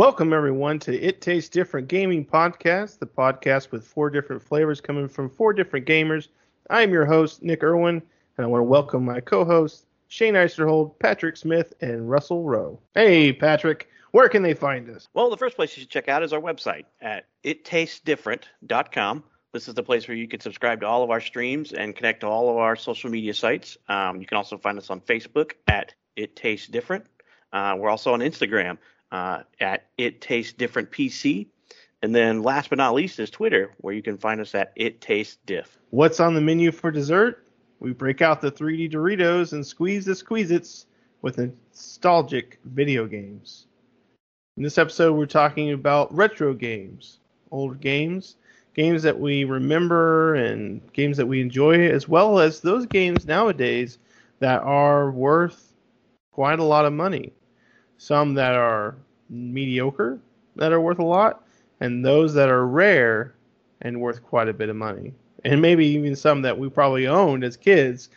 Welcome, everyone, to It Tastes Different Gaming Podcast, the podcast with four different flavors coming from four different gamers. I am your host, Nick Irwin, and I want to welcome my co hosts, Shane Eisterhold, Patrick Smith, and Russell Rowe. Hey, Patrick, where can they find us? Well, the first place you should check out is our website at ittastesdifferent.com. This is the place where you can subscribe to all of our streams and connect to all of our social media sites. Um, you can also find us on Facebook at It Tastes Different. Uh, we're also on Instagram uh, at It Tastes Different PC. And then last but not least is Twitter, where you can find us at It Tastes Diff. What's on the menu for dessert? We break out the 3D Doritos and squeeze the Squeeze-Its with nostalgic video games. In this episode, we're talking about retro games, old games, games that we remember and games that we enjoy, as well as those games nowadays that are worth quite a lot of money some that are mediocre that are worth a lot, and those that are rare and worth quite a bit of money. And maybe even some that we probably owned as kids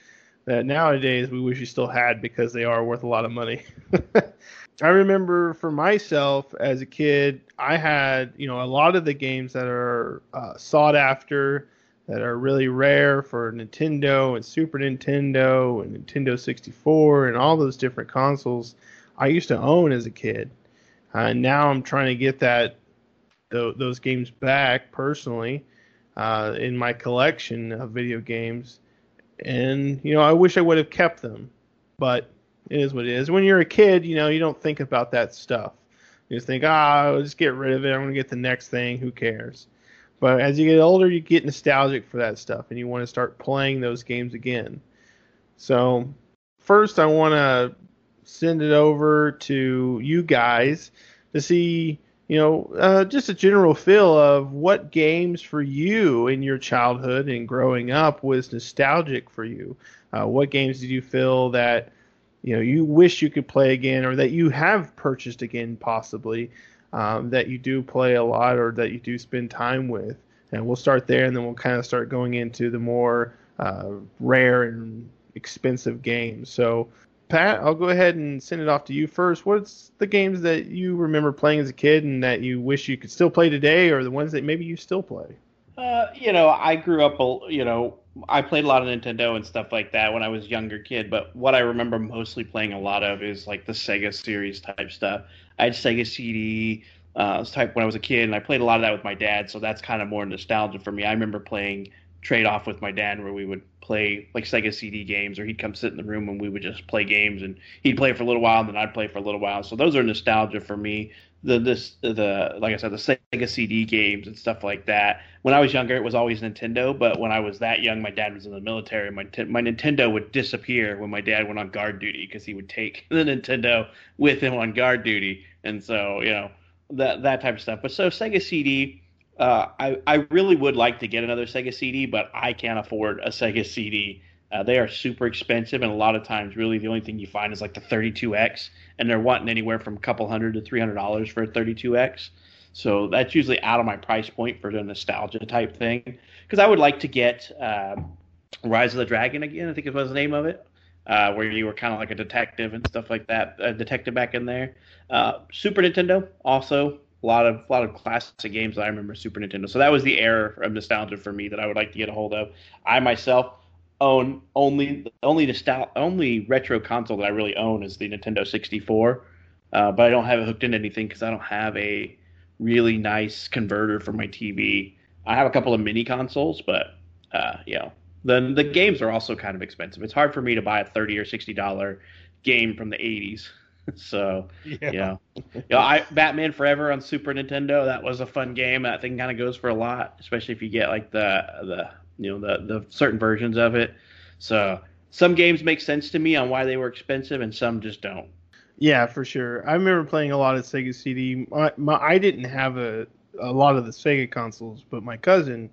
that nowadays we wish we still had because they are worth a lot of money. I remember for myself as a kid, I had, you know, a lot of the games that are uh, sought after, that are really rare for Nintendo and Super Nintendo and Nintendo 64 and all those different consoles. I used to own as a kid. Uh, now I'm trying to get that th- those games back personally uh, in my collection of video games, and you know I wish I would have kept them, but it is what it is. When you're a kid, you know you don't think about that stuff. You just think, ah, I'll just get rid of it. I'm gonna get the next thing. Who cares? But as you get older, you get nostalgic for that stuff, and you want to start playing those games again. So first, I want to send it over to you guys to see, you know, uh, just a general feel of what games for you in your childhood and growing up was nostalgic for you. Uh, what games did you feel that, you know, you wish you could play again or that you have purchased again, possibly, um, that you do play a lot or that you do spend time with? And we'll start there and then we'll kind of start going into the more uh, rare and expensive games. So, Pat, I'll go ahead and send it off to you first. What's the games that you remember playing as a kid and that you wish you could still play today, or the ones that maybe you still play? Uh, you know, I grew up, you know, I played a lot of Nintendo and stuff like that when I was younger kid. But what I remember mostly playing a lot of is like the Sega series type stuff. I had Sega CD uh, type when I was a kid, and I played a lot of that with my dad. So that's kind of more nostalgia for me. I remember playing trade off with my dad where we would play like Sega CD games, or he'd come sit in the room and we would just play games, and he'd play for a little while, and then I'd play for a little while. So those are nostalgia for me. The this the like I said, the Sega CD games and stuff like that. When I was younger, it was always Nintendo, but when I was that young, my dad was in the military. My my Nintendo would disappear when my dad went on guard duty because he would take the Nintendo with him on guard duty, and so you know that that type of stuff. But so Sega CD uh, I, I really would like to get another Sega CD, but I can't afford a Sega CD. Uh, they are super expensive, and a lot of times, really, the only thing you find is like the 32X, and they're wanting anywhere from a couple hundred to three hundred dollars for a 32X. So that's usually out of my price point for the nostalgia type thing. Because I would like to get uh, Rise of the Dragon again. I think it was the name of it, uh, where you were kind of like a detective and stuff like that. A detective back in there. Uh, Super Nintendo also a lot of a lot of classic games that I remember Super Nintendo. So that was the era of nostalgia for me that I would like to get a hold of. I myself own only only nostal- only retro console that I really own is the Nintendo 64, uh, but I don't have it hooked into anything because I don't have a really nice converter for my TV. I have a couple of mini consoles, but uh, you know the the games are also kind of expensive. It's hard for me to buy a thirty or sixty dollar game from the 80s. so yeah. you know, you know, I Batman Forever on Super Nintendo. That was a fun game. That thing kind of goes for a lot, especially if you get like the the you know the the certain versions of it. So some games make sense to me on why they were expensive, and some just don't. Yeah, for sure. I remember playing a lot of Sega CD. My, my, I didn't have a a lot of the Sega consoles, but my cousin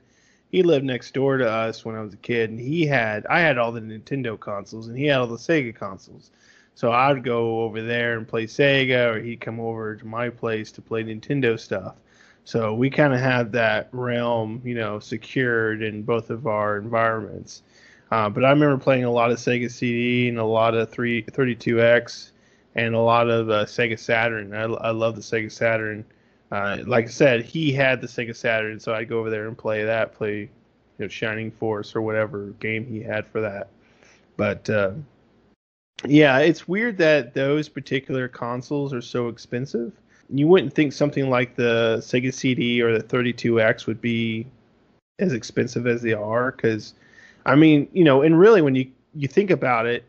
he lived next door to us when I was a kid, and he had I had all the Nintendo consoles, and he had all the Sega consoles. So I'd go over there and play Sega, or he'd come over to my place to play Nintendo stuff. So we kind of had that realm, you know, secured in both of our environments. Uh, but I remember playing a lot of Sega CD and a lot of 3, 32X and a lot of uh, Sega Saturn. I, I love the Sega Saturn. Uh, like I said, he had the Sega Saturn, so I'd go over there and play that, play you know Shining Force or whatever game he had for that. But uh, yeah, it's weird that those particular consoles are so expensive. You wouldn't think something like the Sega CD or the 32X would be as expensive as they are, because I mean, you know, and really when you you think about it,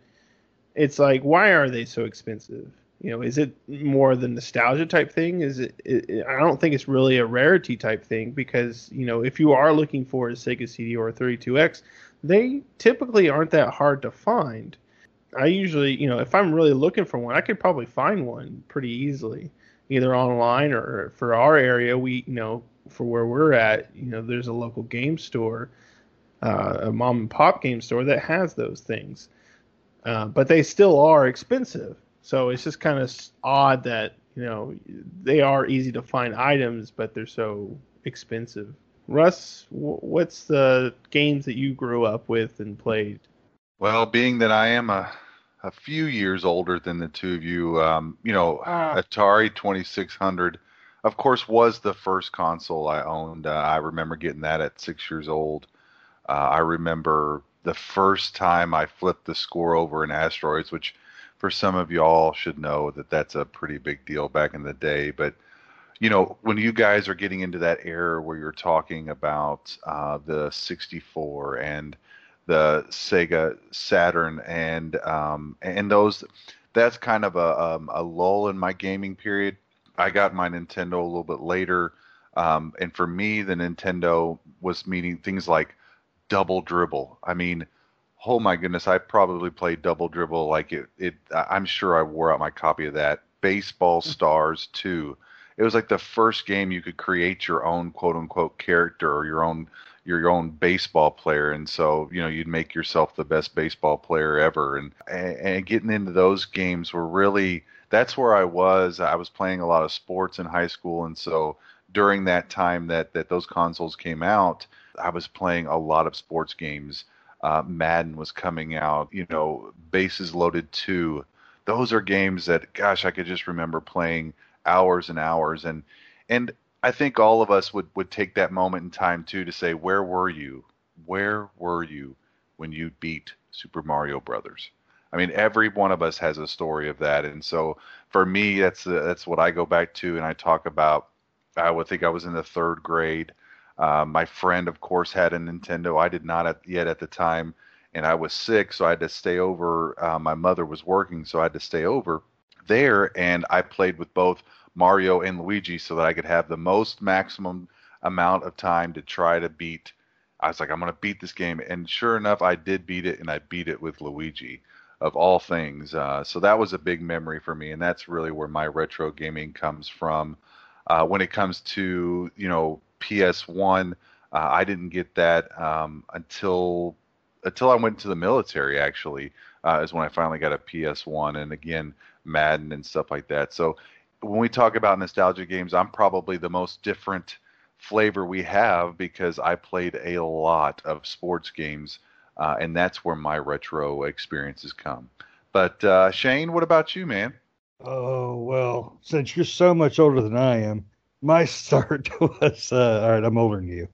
it's like why are they so expensive? You know, is it more the nostalgia type thing? Is it, it, I don't think it's really a rarity type thing because you know if you are looking for a Sega CD or a 32X, they typically aren't that hard to find. I usually, you know, if I'm really looking for one, I could probably find one pretty easily, either online or for our area. We, you know, for where we're at, you know, there's a local game store, uh, a mom and pop game store that has those things, uh, but they still are expensive. So it's just kind of odd that you know they are easy to find items, but they're so expensive. Russ, what's the games that you grew up with and played? Well, being that I am a a few years older than the two of you, um, you know, ah. Atari 2600, of course, was the first console I owned. Uh, I remember getting that at six years old. Uh, I remember the first time I flipped the score over in Asteroids, which for some of y'all should know that that's a pretty big deal back in the day. But you know, when you guys are getting into that era where you're talking about uh, the 64 and the Sega Saturn and um, and those, that's kind of a um, a lull in my gaming period. I got my Nintendo a little bit later, um, and for me, the Nintendo was meaning things like double dribble. I mean, oh my goodness, I probably played Double Dribble like it. It I'm sure I wore out my copy of that. Baseball mm-hmm. Stars 2. It was like the first game you could create your own quote unquote character or your own your own baseball player, and so you know you'd make yourself the best baseball player ever. And and getting into those games were really that's where I was. I was playing a lot of sports in high school, and so during that time that that those consoles came out, I was playing a lot of sports games uh, Madden was coming out, you know, Bases Loaded 2. Those are games that, gosh, I could just remember playing hours and hours. And and I think all of us would, would take that moment in time too to say, where were you? Where were you when you beat Super Mario Brothers? I mean, every one of us has a story of that, and so for me, that's uh, that's what I go back to, and I talk about. I would think I was in the third grade. Uh, my friend, of course, had a Nintendo. I did not at, yet at the time, and I was sick, so I had to stay over. Uh, my mother was working, so I had to stay over there, and I played with both Mario and Luigi so that I could have the most maximum amount of time to try to beat. I was like, I'm going to beat this game, and sure enough, I did beat it, and I beat it with Luigi, of all things. Uh, so that was a big memory for me, and that's really where my retro gaming comes from. Uh, when it comes to you know PS1. Uh, I didn't get that um, until until I went to the military. Actually, uh, is when I finally got a PS1, and again Madden and stuff like that. So when we talk about nostalgia games, I'm probably the most different flavor we have because I played a lot of sports games, uh, and that's where my retro experiences come. But uh, Shane, what about you, man? Oh well, since you're so much older than I am, my start was uh, all right. I'm older than you.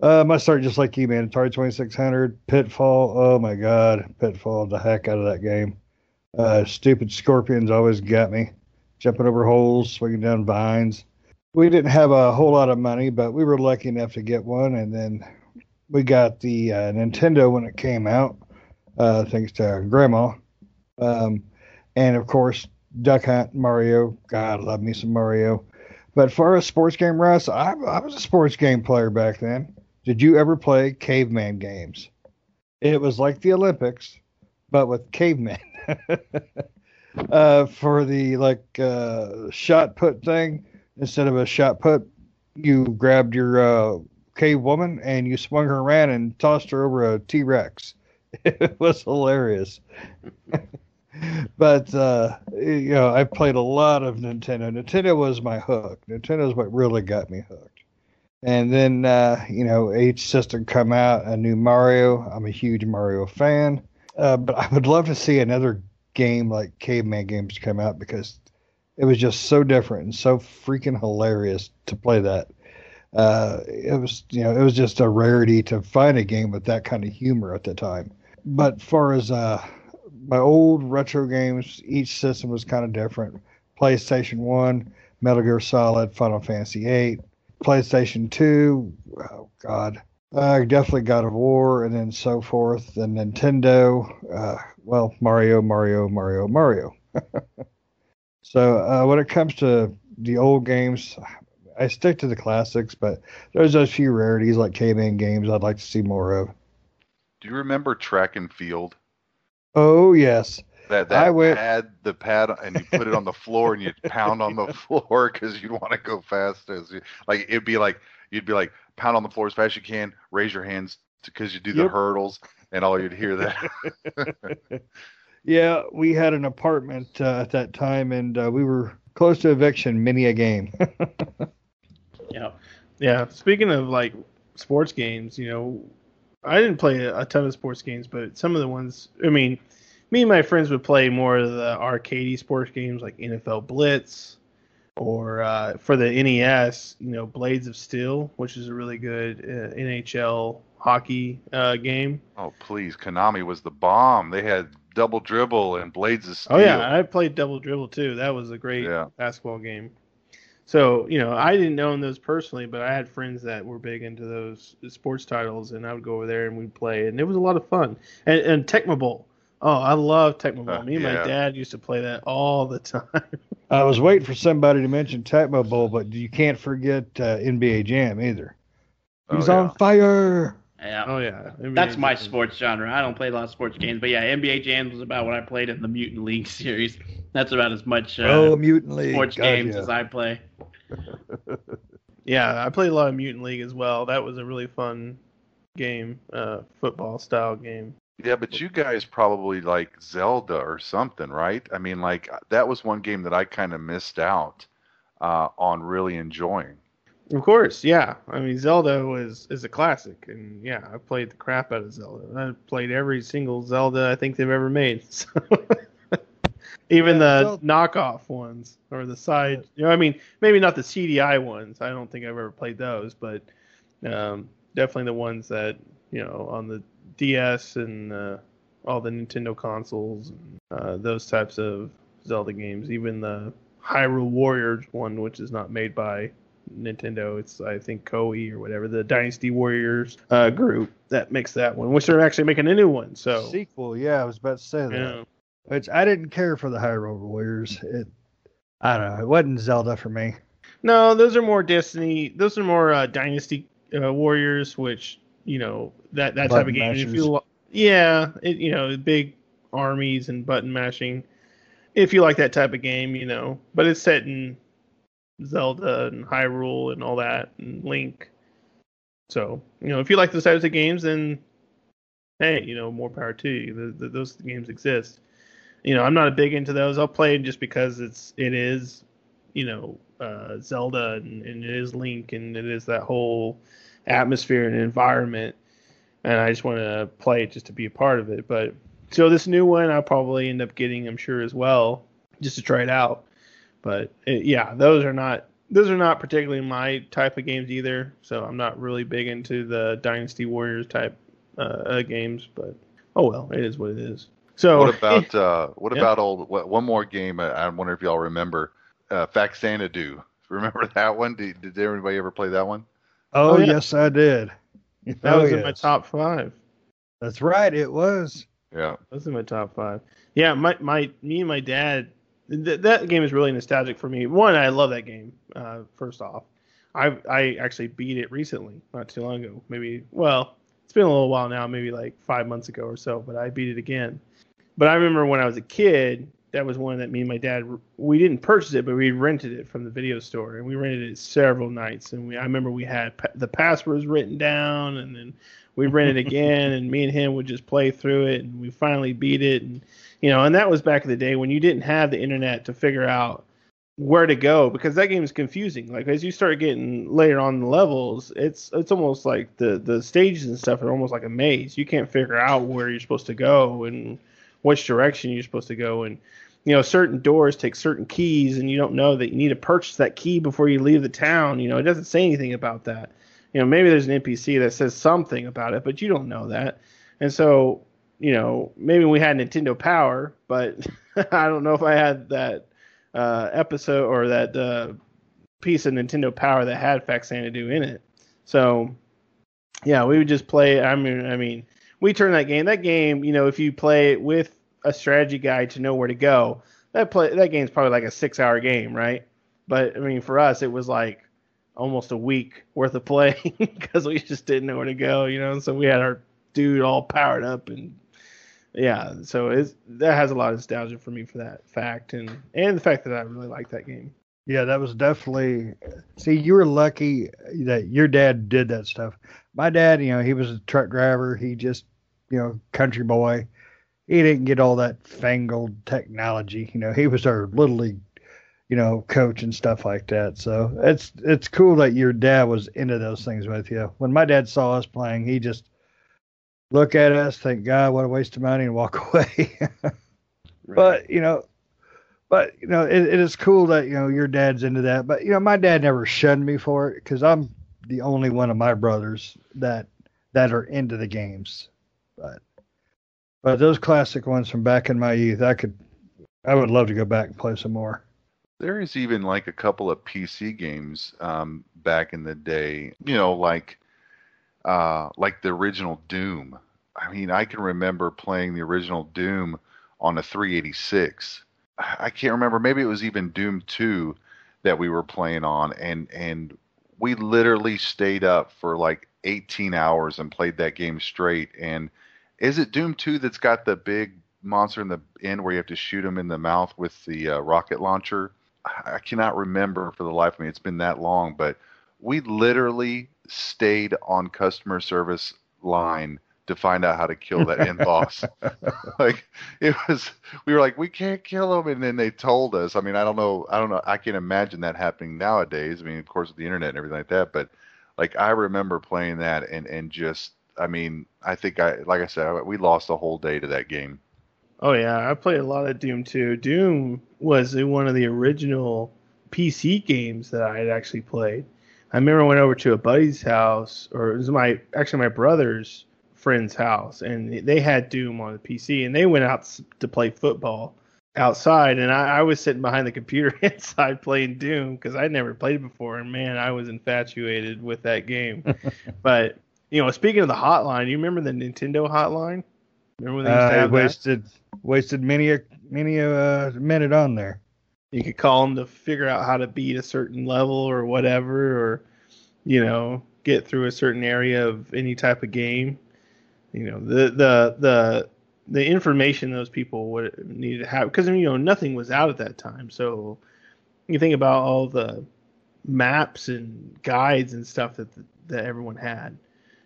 Uh, my start just like you, man. Atari 2600, Pitfall. Oh my God, Pitfall the heck out of that game. Uh, stupid scorpions always got me, jumping over holes, swinging down vines. We didn't have a whole lot of money, but we were lucky enough to get one, and then we got the uh, Nintendo when it came out, uh, thanks to our Grandma. Um, and of course, Duck Hunt, Mario. God, love me some Mario. But for a sports game, Russ, I, I was a sports game player back then. Did you ever play caveman games? It was like the Olympics, but with cavemen. uh, for the like uh, shot put thing, instead of a shot put, you grabbed your uh, cave woman and you swung her around and tossed her over a T Rex. It was hilarious but uh, you know, I played a lot of Nintendo. Nintendo was my hook. Nintendo is what really got me hooked. And then uh, you know, each system come out a new Mario. I'm a huge Mario fan, uh, but I would love to see another game like Caveman games come out because it was just so different and so freaking hilarious to play that. Uh, it was you know it was just a rarity to find a game with that kind of humor at the time. But far as uh, my old retro games, each system was kind of different. PlayStation One, Metal Gear Solid, Final Fantasy Eight. PlayStation Two, oh god, uh, definitely God of War, and then so forth. And Nintendo, uh, well, Mario, Mario, Mario, Mario. so uh, when it comes to the old games, I stick to the classics, but there's those few rarities like Caveman games I'd like to see more of. Do you remember track and field? Oh yes, that that I went, pad, the pad, and you put it on the floor and you pound on the floor because you'd want to go fast as you like. It'd be like you'd be like pound on the floor as fast as you can, raise your hands because you do the yep. hurdles, and all you'd hear that. yeah, we had an apartment uh, at that time, and uh, we were close to eviction. Many a game. yeah, yeah. Speaking of like sports games, you know, I didn't play a ton of sports games, but some of the ones, I mean, me and my friends would play more of the arcadey sports games like NFL Blitz, or uh, for the NES, you know, Blades of Steel, which is a really good uh, NHL hockey uh, game. Oh please, Konami was the bomb. They had Double Dribble and Blades of Steel. Oh yeah, I played Double Dribble too. That was a great yeah. basketball game. So you know, I didn't own those personally, but I had friends that were big into those sports titles, and I would go over there and we'd play, and it was a lot of fun. And, and Tecmo Bowl. Oh, I love Tecmo Bowl. Uh, Me and yeah. my dad used to play that all the time. I was waiting for somebody to mention Tecmo Bowl, but you can't forget uh, NBA Jam either. Oh, He's oh, yeah. on fire. Yeah. Oh yeah. NBA That's my sports genre. I don't play a lot of sports games, but yeah, NBA Jam was about what I played in the Mutant League series. That's about as much uh, oh, Mutant League. sports God, games yeah. as I play. yeah, I played a lot of Mutant League as well. That was a really fun game, uh, football style game. Yeah, but you guys probably like Zelda or something, right? I mean, like that was one game that I kind of missed out uh, on really enjoying. Of course, yeah. I mean, Zelda was is a classic, and yeah, I played the crap out of Zelda. I played every single Zelda I think they've ever made. So. Even yeah, the Zelda. knockoff ones or the side, you know, I mean, maybe not the CDI ones. I don't think I've ever played those, but um, definitely the ones that you know on the DS and uh, all the Nintendo consoles, and, uh, those types of Zelda games. Even the Hyrule Warriors one, which is not made by Nintendo, it's I think Koei or whatever, the Dynasty Warriors uh, group that makes that one, which they're actually making a new one. So sequel, yeah, I was about to say that. Yeah. Which I didn't care for the Hyrule Warriors. It, I don't know, it wasn't Zelda for me. No, those are more Destiny. Those are more uh, Dynasty uh, Warriors, which you know that that type of game. If you yeah, it, you know, big armies and button mashing. If you like that type of game, you know, but it's set in Zelda and Hyrule and all that and Link. So you know, if you like those types of games, then hey, you know, more power to you. The, the, those games exist. You know, I'm not a big into those. I'll play just because it's it is, you know, uh, Zelda and, and it is Link and it is that whole atmosphere and environment, and I just want to play it just to be a part of it. But so this new one, I'll probably end up getting, I'm sure as well, just to try it out. But it, yeah, those are not those are not particularly my type of games either. So I'm not really big into the Dynasty Warriors type uh, games. But oh well, it is what it is. So what about uh, what yeah. about old one more game? I wonder if y'all remember uh, Faxanadu. Remember that one? Did, did anybody ever play that one? Oh, oh yeah. yes, I did. That oh, was yes. in my top five. That's right, it was. Yeah, that was in my top five. Yeah, my my me and my dad. Th- that game is really nostalgic for me. One, I love that game. Uh, first off, I I actually beat it recently, not too long ago. Maybe well, it's been a little while now, maybe like five months ago or so. But I beat it again. But I remember when I was a kid, that was one that me and my dad we didn't purchase it, but we rented it from the video store, and we rented it several nights. And we I remember we had pa- the passwords written down, and then we rented again, and me and him would just play through it, and we finally beat it, and you know, and that was back in the day when you didn't have the internet to figure out where to go because that game is confusing. Like as you start getting later on the levels, it's it's almost like the the stages and stuff are almost like a maze. You can't figure out where you're supposed to go and which direction you're supposed to go and you know certain doors take certain keys and you don't know that you need to purchase that key before you leave the town you know it doesn't say anything about that. You know maybe there's an npc that says something about it but you don't know that. And so you know maybe we had nintendo power but i don't know if i had that uh, episode or that uh, piece of nintendo power that had faxanadu in it. So yeah we would just play i mean i mean we turn that game. That game you know if you play it with a strategy guide to know where to go. That play that game's probably like a six hour game, right? But I mean, for us, it was like almost a week worth of play because we just didn't know where to go, you know. So we had our dude all powered up and yeah, so it's that has a lot of nostalgia for me for that fact and and the fact that I really like that game. Yeah, that was definitely. See, you were lucky that your dad did that stuff. My dad, you know, he was a truck driver. He just, you know, country boy he didn't get all that fangled technology. You know, he was our little league, you know, coach and stuff like that. So it's it's cool that your dad was into those things with you. When my dad saw us playing, he just look at us, think, God, what a waste of money, and walk away. right. But you know, but you know, it, it is cool that you know your dad's into that. But you know, my dad never shunned me for it because I'm the only one of my brothers that that are into the games. But but those classic ones from back in my youth, I could, I would love to go back and play some more. There is even like a couple of PC games um, back in the day, you know, like uh, like the original Doom. I mean, I can remember playing the original Doom on a 386. I can't remember. Maybe it was even Doom 2 that we were playing on, and and we literally stayed up for like 18 hours and played that game straight. And is it Doom 2 that's got the big monster in the end where you have to shoot him in the mouth with the uh, rocket launcher? I cannot remember for the life of me. It's been that long, but we literally stayed on customer service line to find out how to kill that end boss. like it was, we were like, we can't kill him, and then they told us. I mean, I don't know, I don't know, I can imagine that happening nowadays. I mean, of course, with the internet and everything like that. But like, I remember playing that and and just I mean, I think I like I said, we lost a whole day to that game. Oh yeah, I played a lot of Doom too. Doom was one of the original PC games that I had actually played. I remember I went over to a buddy's house, or it was my actually my brother's friend's house, and they had Doom on the PC, and they went out to play football outside, and I, I was sitting behind the computer inside playing Doom because I'd never played it before, and man, I was infatuated with that game. but you know, speaking of the hotline, you remember the Nintendo hotline? Remember when they used to uh, have wasted that? wasted many a many a uh, minute on there. You could call them to figure out how to beat a certain level or whatever, or you know, get through a certain area of any type of game. You know, the the the the information those people would need to have because you know nothing was out at that time. So you think about all the maps and guides and stuff that that everyone had.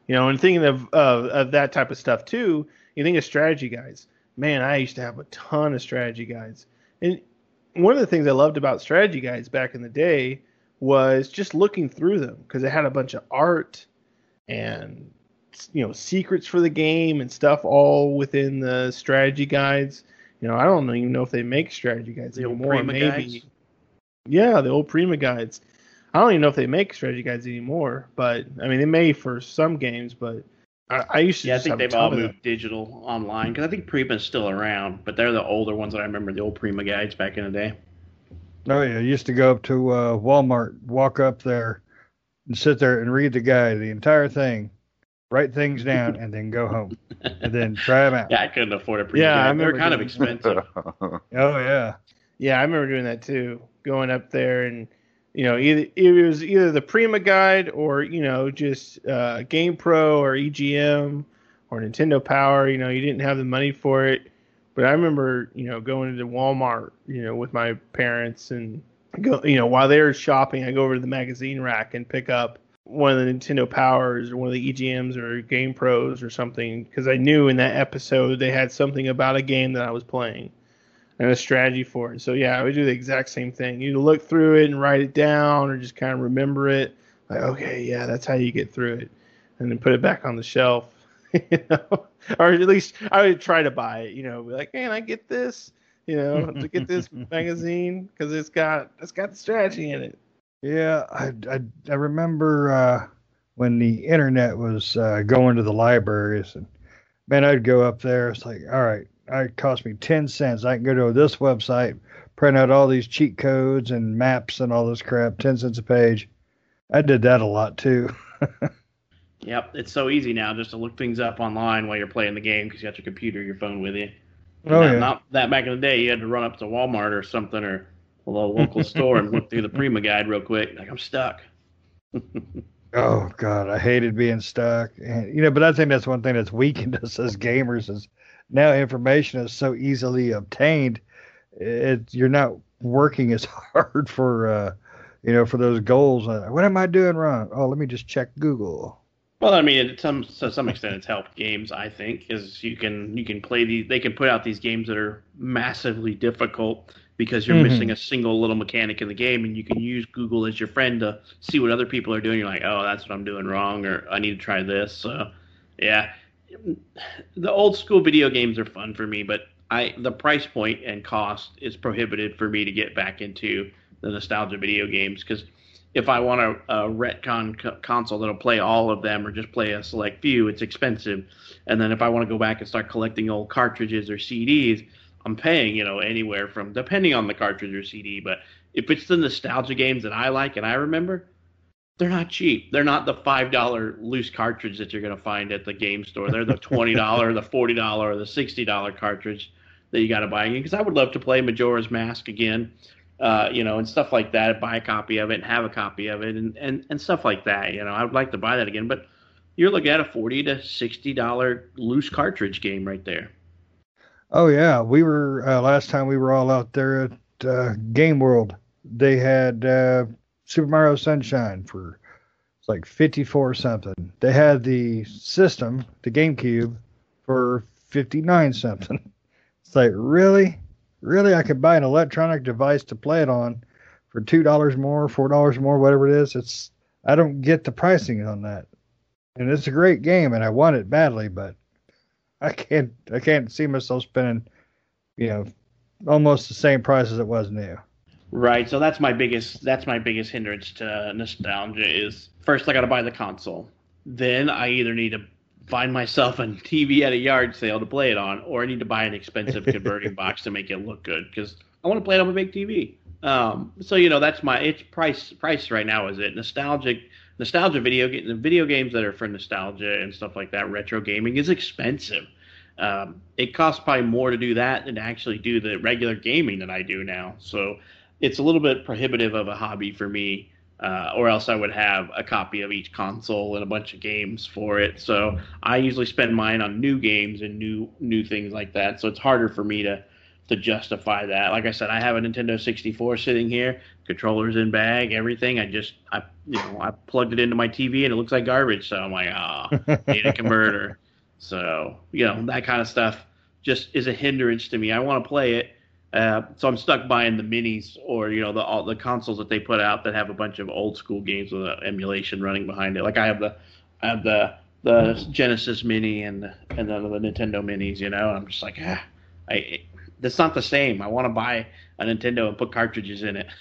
You know, and thinking of, of of that type of stuff too, you think of strategy guides. Man, I used to have a ton of strategy guides. And one of the things I loved about strategy guides back in the day was just looking through them because it had a bunch of art and you know secrets for the game and stuff all within the strategy guides. You know, I don't even know if they make strategy guides the anymore. Maybe. Guides? Yeah, the old Prima guides. I don't even know if they make strategy guides anymore, but I mean they may for some games, but I, I used to. Yeah, I think they've all moved digital online because I think Prima's still around, but they're the older ones that I remember the old Prima guides back in the day. Oh yeah, I used to go up to uh, Walmart, walk up there, and sit there and read the guide, the entire thing, write things down, and then go home, and then try them out. Yeah, I couldn't afford a Prima. Yeah, guide. they're kind of expensive. oh yeah. Yeah, I remember doing that too. Going up there and you know, either it was either the Prima guide or you know just uh, Game Pro or EGM or Nintendo Power. You know, you didn't have the money for it, but I remember you know going into Walmart, you know, with my parents and go, you know, while they were shopping, I go over to the magazine rack and pick up one of the Nintendo Powers or one of the EGMs or Game Pros or something because I knew in that episode they had something about a game that I was playing and a strategy for it. So yeah, I would do the exact same thing. You look through it and write it down, or just kind of remember it. Like, okay, yeah, that's how you get through it, and then put it back on the shelf. you know, or at least I would try to buy it. You know, be like, man, I get this. You know, to get this magazine because it's got it's got the strategy in it. Yeah, I I, I remember uh, when the internet was uh, going to the libraries, and man, I'd go up there. It's like, all right, it cost me ten cents. I can go to this website, print out all these cheat codes and maps and all this crap. Ten cents a page. I did that a lot too. Yep, it's so easy now just to look things up online while you're playing the game because you got your computer, your phone with you. Oh Not- yeah. Not that back in the day, you had to run up to Walmart or something or a little local store and look through the Prima guide real quick. Like I'm stuck. Oh God, I hated being stuck. And you know, but I think that's one thing that's weakened us as gamers is now information is so easily obtained. It you're not working as hard for uh, you know for those goals. Uh, what am I doing wrong? Oh, let me just check Google. Well, I mean, to some to some extent, it's helped games. I think is you can you can play these. They can put out these games that are massively difficult because you're Mhm. missing a single little mechanic in the game, and you can use Google as your friend to see what other people are doing. You're like, oh, that's what I'm doing wrong, or I need to try this. So, yeah, the old school video games are fun for me, but I the price point and cost is prohibitive for me to get back into the nostalgia video games because if I want a, a retcon co- console that'll play all of them or just play a select few, it's expensive. And then if I want to go back and start collecting old cartridges or CDs, I'm paying, you know, anywhere from depending on the cartridge or CD. But if it's the nostalgia games that I like and I remember, they're not cheap. They're not the five dollar loose cartridge that you're gonna find at the game store. They're the twenty dollar, the forty dollar, or the sixty dollar cartridge that you got to buy. Because I would love to play Majora's Mask again, uh, you know, and stuff like that. Buy a copy of it and have a copy of it, and and and stuff like that. You know, I would like to buy that again, but you're looking at a forty to sixty dollar loose cartridge game right there. Oh yeah, we were uh, last time we were all out there at uh, Game World. They had uh, Super Mario Sunshine for it's like fifty four something. They had the system, the GameCube, for fifty nine something. It's like really, really, I could buy an electronic device to play it on for two dollars more, four dollars more, whatever it is. It's I don't get the pricing on that, and it's a great game, and I want it badly, but I can't I can't see myself spending, you know, almost the same price as it was new. Right. So that's my biggest that's my biggest hindrance to nostalgia is first I got to buy the console. Then I either need to find myself a TV at a yard sale to play it on, or I need to buy an expensive converting box to make it look good because I want to play it on a big TV. Um, so you know that's my it's price price right now is it nostalgic nostalgia video the video games that are for nostalgia and stuff like that retro gaming is expensive. Um, it costs probably more to do that than to actually do the regular gaming that I do now. So it's a little bit prohibitive of a hobby for me, uh, or else I would have a copy of each console and a bunch of games for it. So I usually spend mine on new games and new new things like that. So it's harder for me to to justify that. Like I said, I have a Nintendo 64 sitting here, controllers in bag, everything. I just I you know I plugged it into my TV and it looks like garbage. So I'm like, ah, need a converter. So you know that kind of stuff just is a hindrance to me. I want to play it. Uh, so I'm stuck buying the minis or you know the all the consoles that they put out that have a bunch of old school games with emulation running behind it. Like I have the I have the the Genesis Mini and the, and then the Nintendo Minis. You know, I'm just like ah, I that's not the same. I want to buy a Nintendo and put cartridges in it.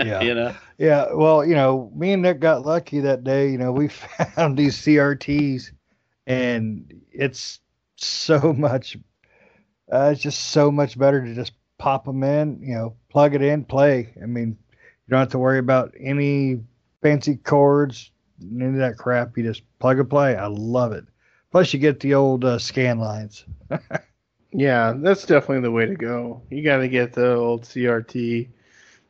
Yeah. you know. Yeah, well, you know, me and Nick got lucky that day. You know, we found these CRTs, and it's so much. Uh, it's just so much better to just pop them in. You know, plug it in, play. I mean, you don't have to worry about any fancy cords, any of that crap. You just plug and play. I love it. Plus, you get the old uh, scan lines. Yeah, that's definitely the way to go. You got to get the old CRT.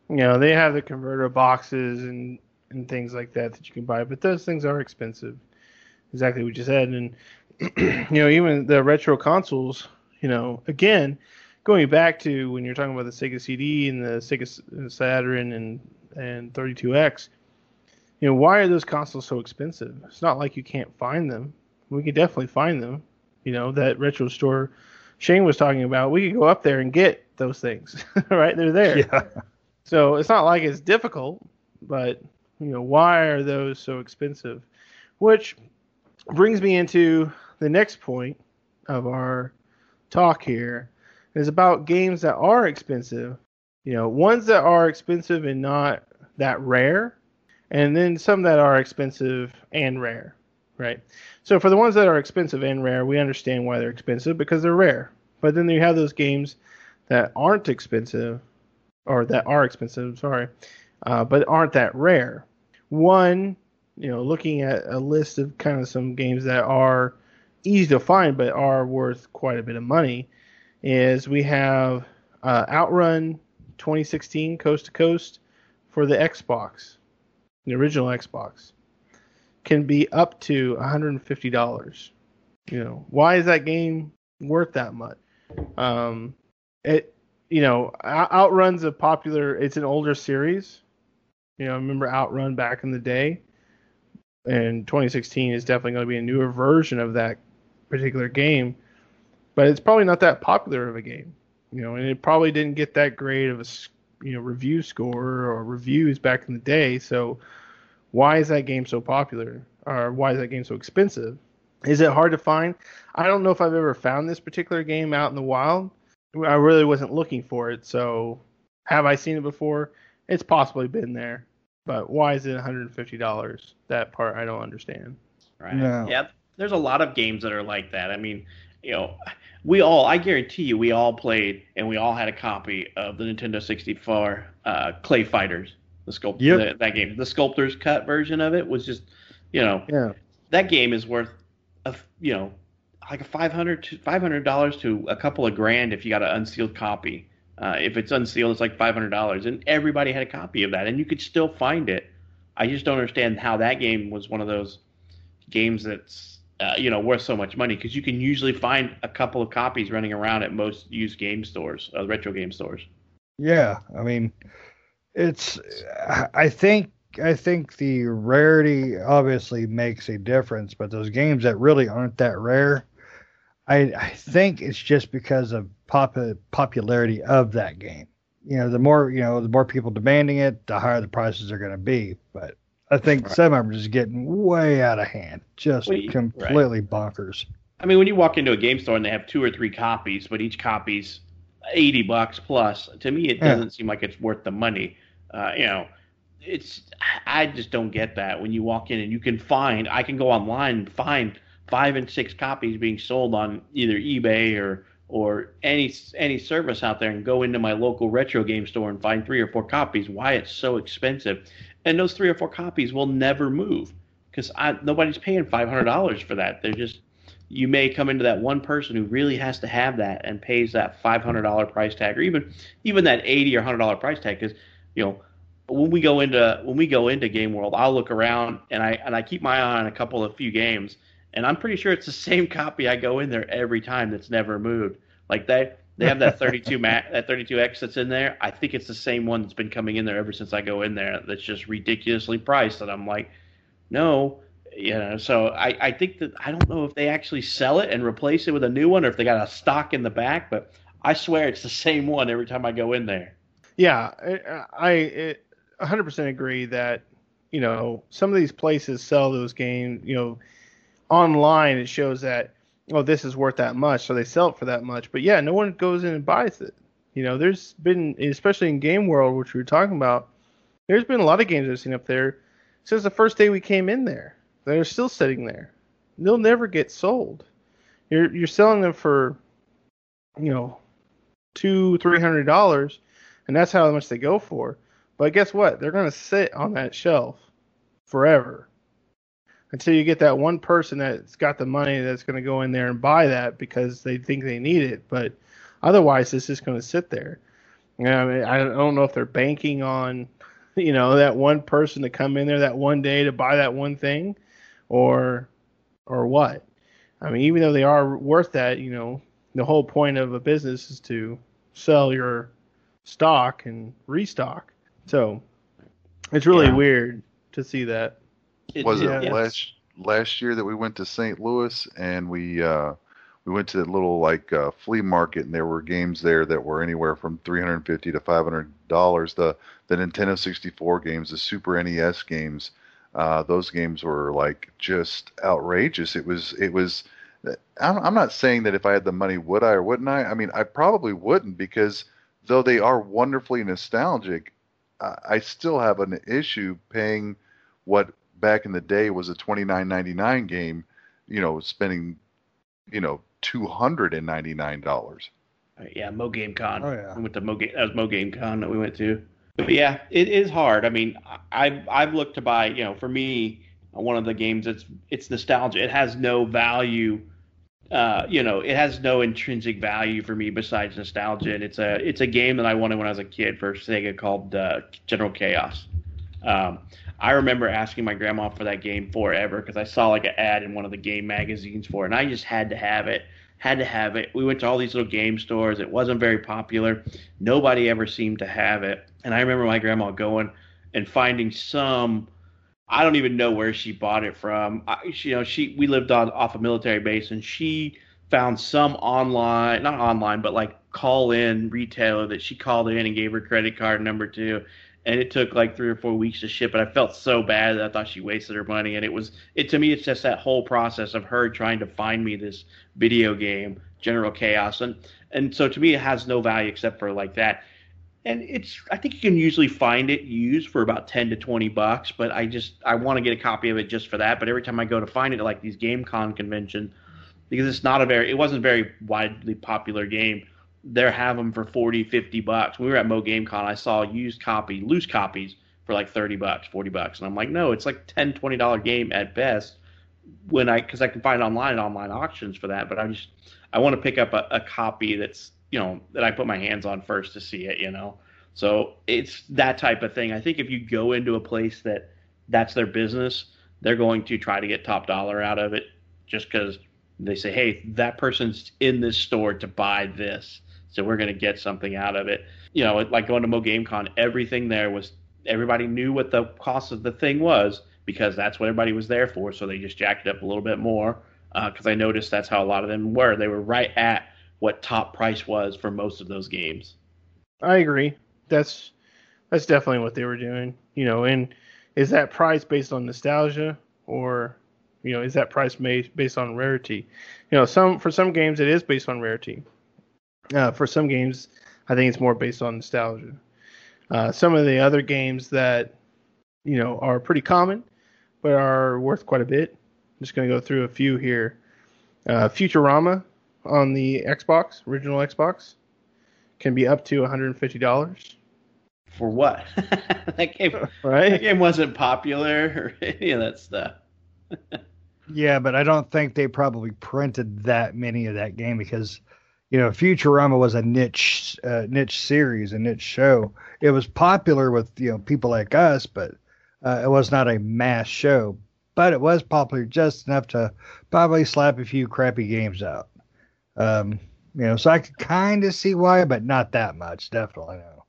You know, they have the converter boxes and and things like that that you can buy, but those things are expensive. Exactly what you said, and you know, even the retro consoles. You know, again, going back to when you're talking about the Sega CD and the Sega uh, Saturn and and 32X. You know, why are those consoles so expensive? It's not like you can't find them. We can definitely find them. You know, that retro store Shane was talking about, we could go up there and get those things, right? They're there. Yeah. So it's not like it's difficult, but you know, why are those so expensive? Which brings me into the next point of our talk here is about games that are expensive. You know, ones that are expensive and not that rare, and then some that are expensive and rare, right? So for the ones that are expensive and rare, we understand why they're expensive because they're rare. But then you have those games that aren't expensive, or that are expensive, sorry, uh, but aren't that rare. One, you know, looking at a list of kind of some games that are easy to find but are worth quite a bit of money, is we have uh, Outrun 2016 Coast to Coast for the Xbox, the original Xbox, can be up to $150. You know, why is that game worth that much? Um, it, you know, Outrun's a popular. It's an older series. You know, I remember Outrun back in the day, and 2016 is definitely going to be a newer version of that particular game. But it's probably not that popular of a game, you know, and it probably didn't get that great of a you know review score or reviews back in the day. So why is that game so popular, or why is that game so expensive? Is it hard to find? I don't know if I've ever found this particular game out in the wild. I really wasn't looking for it, so have I seen it before? It's possibly been there, but why is it $150? That part I don't understand. Right. No. Yeah. There's a lot of games that are like that. I mean, you know, we all, I guarantee you, we all played and we all had a copy of the Nintendo 64 uh, Clay Fighters, the sculpt yep. that game. The sculptor's cut version of it was just, you know, yeah. that game is worth, a, you know, like a 500 to $500 to a couple of grand if you got an unsealed copy. Uh, if it's unsealed, it's like $500, and everybody had a copy of that, and you could still find it. I just don't understand how that game was one of those games that's uh, you know worth so much money because you can usually find a couple of copies running around at most used game stores, uh, retro game stores. Yeah, I mean, it's. I think I think the rarity obviously makes a difference, but those games that really aren't that rare, I, I think it's just because of pop, popularity of that game. You know, the more you know, the more people demanding it, the higher the prices are going to be. But I think right. some of them are just getting way out of hand, just well, completely right. bonkers. I mean, when you walk into a game store and they have two or three copies, but each copy's eighty bucks plus, to me it doesn't yeah. seem like it's worth the money. Uh, you know, it's I just don't get that. When you walk in and you can find, I can go online and find five and six copies being sold on either eBay or or any any service out there and go into my local retro game store and find three or four copies. Why it's so expensive? And those three or four copies will never move because nobody's paying five hundred dollars for that. They're just you may come into that one person who really has to have that and pays that five hundred dollar price tag, or even even that eighty or hundred dollar price tag. Because you know when we go into when we go into Game World, I'll look around and I and I keep my eye on a couple of few games, and I'm pretty sure it's the same copy I go in there every time that's never moved. Like they they have that 32 Mac, that 32X that's in there. I think it's the same one that's been coming in there ever since I go in there. That's just ridiculously priced, and I'm like, no, you know. So I, I think that I don't know if they actually sell it and replace it with a new one, or if they got a stock in the back. But I swear it's the same one every time I go in there. Yeah, I, I 100% agree that you know some of these places sell those games. You know, online it shows that oh, this is worth that much, so they sell it for that much. But yeah, no one goes in and buys it. You know, there's been, especially in Game World, which we were talking about, there's been a lot of games I've seen up there since the first day we came in there They're still sitting there. They'll never get sold. You're you're selling them for, you know, two three hundred dollars, and that's how much they go for. But guess what? They're gonna sit on that shelf forever until you get that one person that's got the money that's going to go in there and buy that because they think they need it. But otherwise, it's just going to sit there. You know, I mean, I don't know if they're banking on, you know, that one person to come in there that one day to buy that one thing, or, or what. I mean, even though they are worth that, you know, the whole point of a business is to sell your stock and restock. So it's really yeah. weird to see that. It, was it last last year that we went to St. Louis and we uh, we went to that little like uh, flea market and there were games there that were anywhere from 350 to 500 dollars. The the Nintendo 64 games, the Super NES games, uh, those games were like just outrageous. It was it was I'm, I'm not saying that if I had the money, would I or wouldn't I? I mean, I probably wouldn't because though they are wonderfully nostalgic, I, I still have an issue paying what back in the day was a twenty nine ninety nine game. You know, spending you know two hundred and ninety nine dollars. Yeah, Mo Game Con. Oh, yeah. We went to Mo Game. That was Mo Game Con that we went to. But yeah, it is hard. I mean, I've I've looked to buy. You know, for me, one of the games it's it's nostalgia. It has no value. Uh, you know, it has no intrinsic value for me besides nostalgia. And it's a it's a game that I wanted when I was a kid for Sega called uh, General Chaos. Um, I remember asking my grandma for that game forever because I saw like an ad in one of the game magazines for it, and I just had to have it. Had to have it. We went to all these little game stores. It wasn't very popular. Nobody ever seemed to have it. And I remember my grandma going and finding some. I don't even know where she bought it from. I, you know, she we lived on off a military base, and she found some online, not online, but like call in retailer that she called in and gave her credit card number to, and it took like three or four weeks to ship. And I felt so bad that I thought she wasted her money. And it was it to me, it's just that whole process of her trying to find me this video game, General Chaos, and and so to me, it has no value except for like that. And it's I think you can usually find it used for about ten to twenty bucks, but I just I want to get a copy of it just for that. But every time I go to find it at like these GameCon convention, because it's not a very it wasn't a very widely popular game they have them for 40 50 bucks. When we were at mo game con i saw used copy loose copies for like 30 bucks 40 bucks. And i'm like no it's like 10 20 dollar game at best when i because i can find online online auctions for that. But i just i want to pick up a, a copy that's you know that i put my hands on first to see it you know? So it's that type of thing. I think if you go into a place that that's their business they're going to try to get top dollar out of it just because they say hey that person's in this store to buy this so we're going to get something out of it. You know, like going to Mo Game Con, everything there was everybody knew what the cost of the thing was because that's what everybody was there for. So they just jacked it up a little bit more because uh, I noticed that's how a lot of them were. They were right at what top price was for most of those games. I agree. That's that's definitely what they were doing. You know, and is that price based on nostalgia or you know is that price based on rarity? You know, some for some games it is based on rarity. Uh, for some games, I think it's more based on nostalgia. Uh, some of the other games that you know are pretty common, but are worth quite a bit. I'm just going to go through a few here. Uh, Futurama on the Xbox, original Xbox, can be up to $150. For what? that game, right? That game wasn't popular or any of that stuff. yeah, but I don't think they probably printed that many of that game because you know, Futurama was a niche uh, niche series, a niche show. It was popular with you know people like us, but uh, it was not a mass show. But it was popular just enough to probably slap a few crappy games out. Um, you know, so I could kind of see why, but not that much. Definitely no.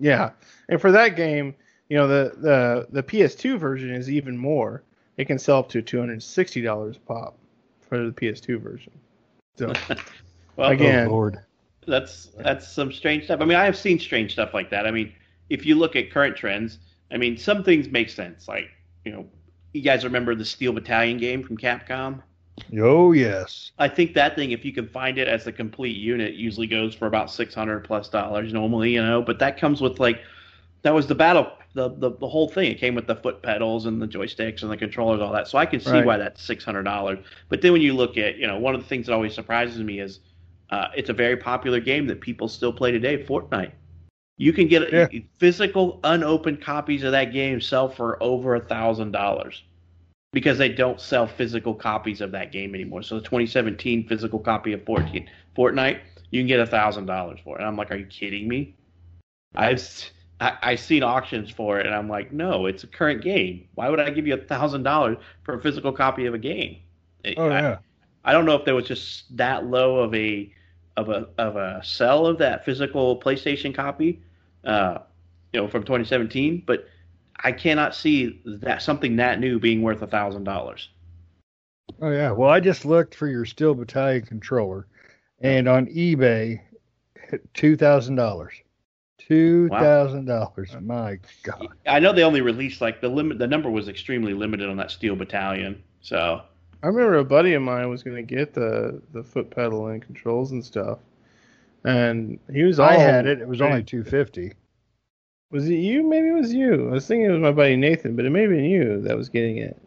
Yeah, and for that game, you know, the the the PS2 version is even more. It can sell up to two hundred sixty dollars pop for the PS2 version. So. Well, again, oh, Lord. that's that's some strange stuff. I mean, I have seen strange stuff like that. I mean, if you look at current trends, I mean, some things make sense. Like, you know, you guys remember the Steel Battalion game from Capcom? Oh yes. I think that thing, if you can find it as a complete unit, usually goes for about six hundred plus dollars normally, you know. But that comes with like, that was the battle, the, the the whole thing. It came with the foot pedals and the joysticks and the controllers, all that. So I can see Right. why that's six hundred dollars. But then when you look at, you know, one of the things that always surprises me is uh, it's a very popular game that people still play today, Fortnite. You can get Yeah. physical, unopened copies of that game sell for over a thousand dollars because they don't sell physical copies of that game anymore. So the 2017 physical copy of 14 Fortnite, you can get a thousand dollars for it. And I'm like, are you kidding me? I've I, I've seen auctions for it, and I'm like, no, it's a current game. Why would I give you a thousand dollars for a physical copy of a game? Oh I- yeah. I don't know if there was just that low of a of a of a sell of that physical PlayStation copy, uh, you know, from 2017. But I cannot see that something that new being worth a thousand dollars. Oh yeah. Well, I just looked for your Steel Battalion controller, and on eBay, two thousand dollars. Two thousand dollars. My God. I know they only released like the limit. The number was extremely limited on that Steel Battalion. So I remember a buddy of mine was going to get the the foot pedal and controls and stuff, and he was. All, I had it. It was only two fifty. Was it you? Maybe it was you. I was thinking it was my buddy Nathan, but it may have been you that was getting it.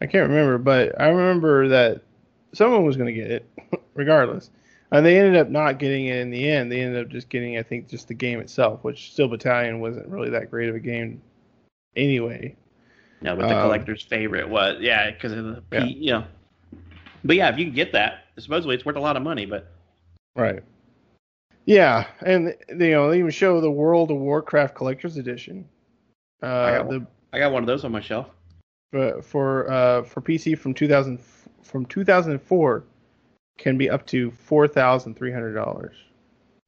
I can't remember, but I remember that someone was going to get it, regardless. And they ended up not getting it in the end. They ended up just getting, I think, just the game itself, which Steel Battalion wasn't really that great of a game anyway. No, but the Um, collector's favorite was yeah, because of the Yeah. you know. But yeah, if you can get that, supposedly it's worth a lot of money. But Right. Yeah, and you know they even show the World of Warcraft Collector's Edition. I Uh, got the I got one of those on my shelf. for for uh, for PC from 2000 from 2004 can be up to four thousand three hundred dollars.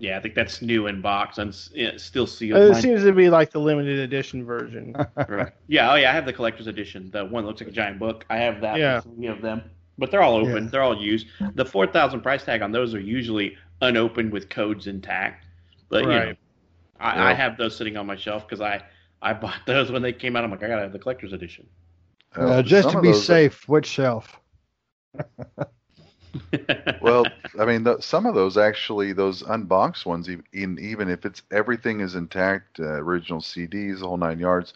Yeah, I think that's new in box and s- yeah, still sealed. It Mine- seems to be like the limited edition version. right. Yeah, oh yeah, I have the collector's edition, the one that looks like a giant book. I have that. Yeah. three of them, but they're all open. Yeah. They're all used. The four thousand price tag on those are usually unopened with codes intact. But you know, Right. I, I have those sitting on my shelf because I I bought those when they came out. I'm like, I gotta have the collector's edition. Uh, just some to be those- safe, which shelf? Well, I mean, the, some of those actually, those unboxed ones, e- in, even if it's everything is intact, uh, original CDs, the whole nine yards,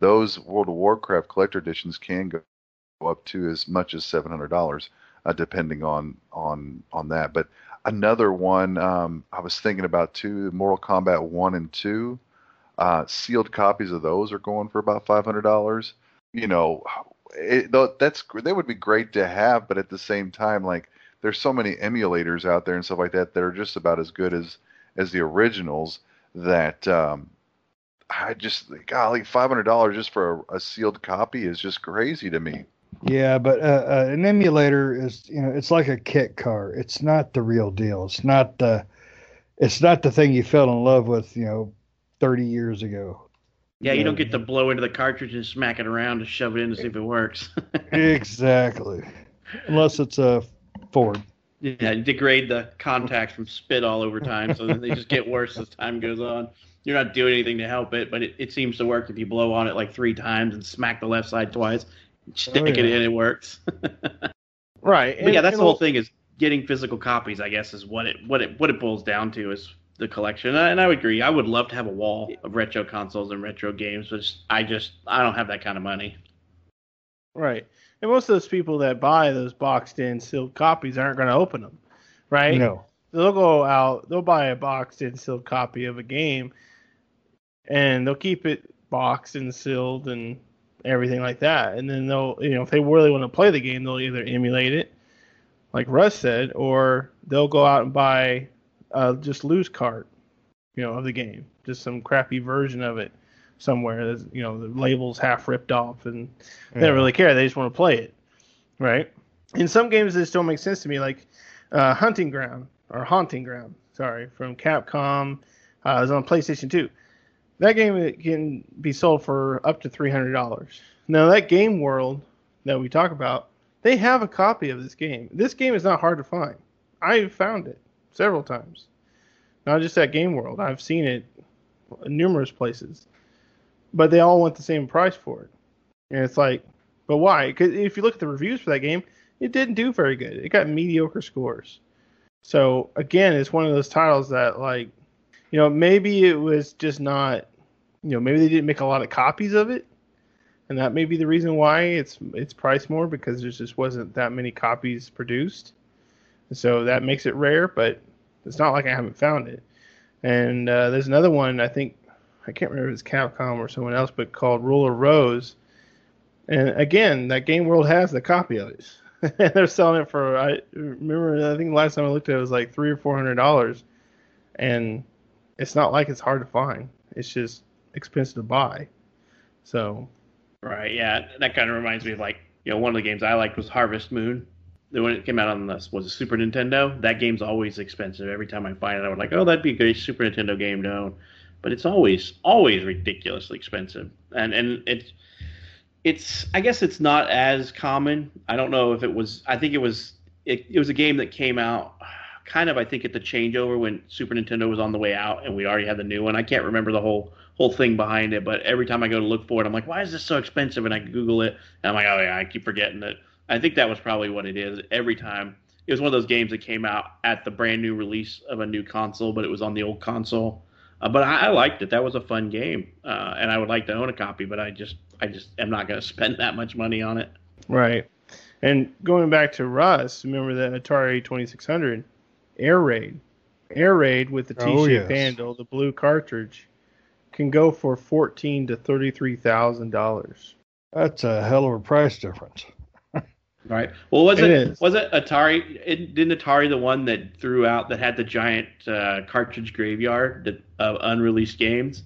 those World of Warcraft collector editions can go up to as much as seven hundred dollars, uh, depending on on on that. But another one um, I was thinking about too, Mortal Kombat one and two, uh, sealed copies of those are going for about five hundred dollars. You know, it, that's that would be great to have, but at the same time, like there's so many emulators out there and stuff like that that are just about as good as as the originals that um I just golly five hundred dollars just for a, a sealed copy is just crazy to me. Yeah, but uh, uh, an emulator is, you know, it's like a kit car. It's not the real deal. It's not the, it's not the thing you fell in love with, you know, 30 years ago. yeah, you don't get to blow into the cartridge and smack it around to shove it in to see if it works. Exactly. Unless it's a Ford. Yeah, degrade the contacts from spit all over time, so that they just get worse as time goes on. You're not doing anything to help it, but it, it seems to work if you blow on it like three times and smack the left side twice. Stick Oh, it yeah. in, it works. right. but yeah, that's the whole thing is getting physical copies. I guess is what it what it what it boils down to is the collection. And I, and I would agree. I would love to have a wall of retro consoles and retro games, but I just I don't have that kind of money. Right. And most of those people that buy those boxed in sealed copies aren't going to open them, right? No. They'll go out, they'll buy a boxed in sealed copy of a game, and they'll keep it boxed and sealed and everything like that. And then they'll, you know, if they really want to play the game, they'll either emulate it, like Russ said, or they'll go out and buy uh, just loose cart, you know, of the game, just some crappy version of it somewhere. You know, the label's half ripped off, and they don't really care. They just want to play it, right? In some games, this don't make sense to me. Like uh, Hunting Ground or Haunting Ground, sorry, from Capcom. Uh, is on PlayStation 2. That game can be sold for up to three hundred dollars. Now that Game World that we talk about, they have a copy of this game. This game is not hard to find. I've found it several times. Not just at Game World. I've seen it numerous places. But they all want the same price for it. And it's like, but why? Because if you look at the reviews for that game, it didn't do very good. It got mediocre scores. So again, it's one of those titles that like, you know, maybe it was just not, you know, maybe they didn't make a lot of copies of it, and that may be the reason why it's it's priced more because there just wasn't that many copies produced. So that makes it rare, but it's not like I haven't found it. And uh, there's another one I think I can't remember if it's Capcom or someone else, but called Rule of Rose. And again, that Game World has the copy of it. and they're selling it for I remember I think the last time I looked at it, was like three or four hundred dollars. And it's not like it's hard to find. It's just expensive to buy. So Right. Yeah, that kind of reminds me of like you know one of the games I liked was Harvest Moon. When it came out on this was it Super Nintendo, that game's always expensive. Every time I find it, I would like, oh, that'd be a great Super Nintendo game own. But it's always always ridiculously expensive, and and it's it's I guess it's not as common. I don't know if it was. I think it was it, it was a game that came out kind of I think at the changeover when Super Nintendo was on the way out and we already had the new one. I can't remember the whole whole thing behind it, but every time I go to look for it, I'm like, why is this so expensive? And I Google it, and I'm like, oh yeah, I keep forgetting that I think that was probably what it is. Every time it was one of those games that came out at the brand new release of a new console, but it was on the old console. Uh, but I, I, liked it. That was a fun game, uh, and I would like to own a copy. But I just, I just am not going to spend that much money on it. Right. And going back to Russ, remember the Atari 2600 Air Raid, Air Raid with the T-shaped oh, yes. handle, the blue cartridge, can go for fourteen to thirty-three thousand dollars. That's a hell of a price difference. Right. Well, was it, it was it Atari? It, didn't Atari the one that threw out that had the giant uh, cartridge graveyard of unreleased games?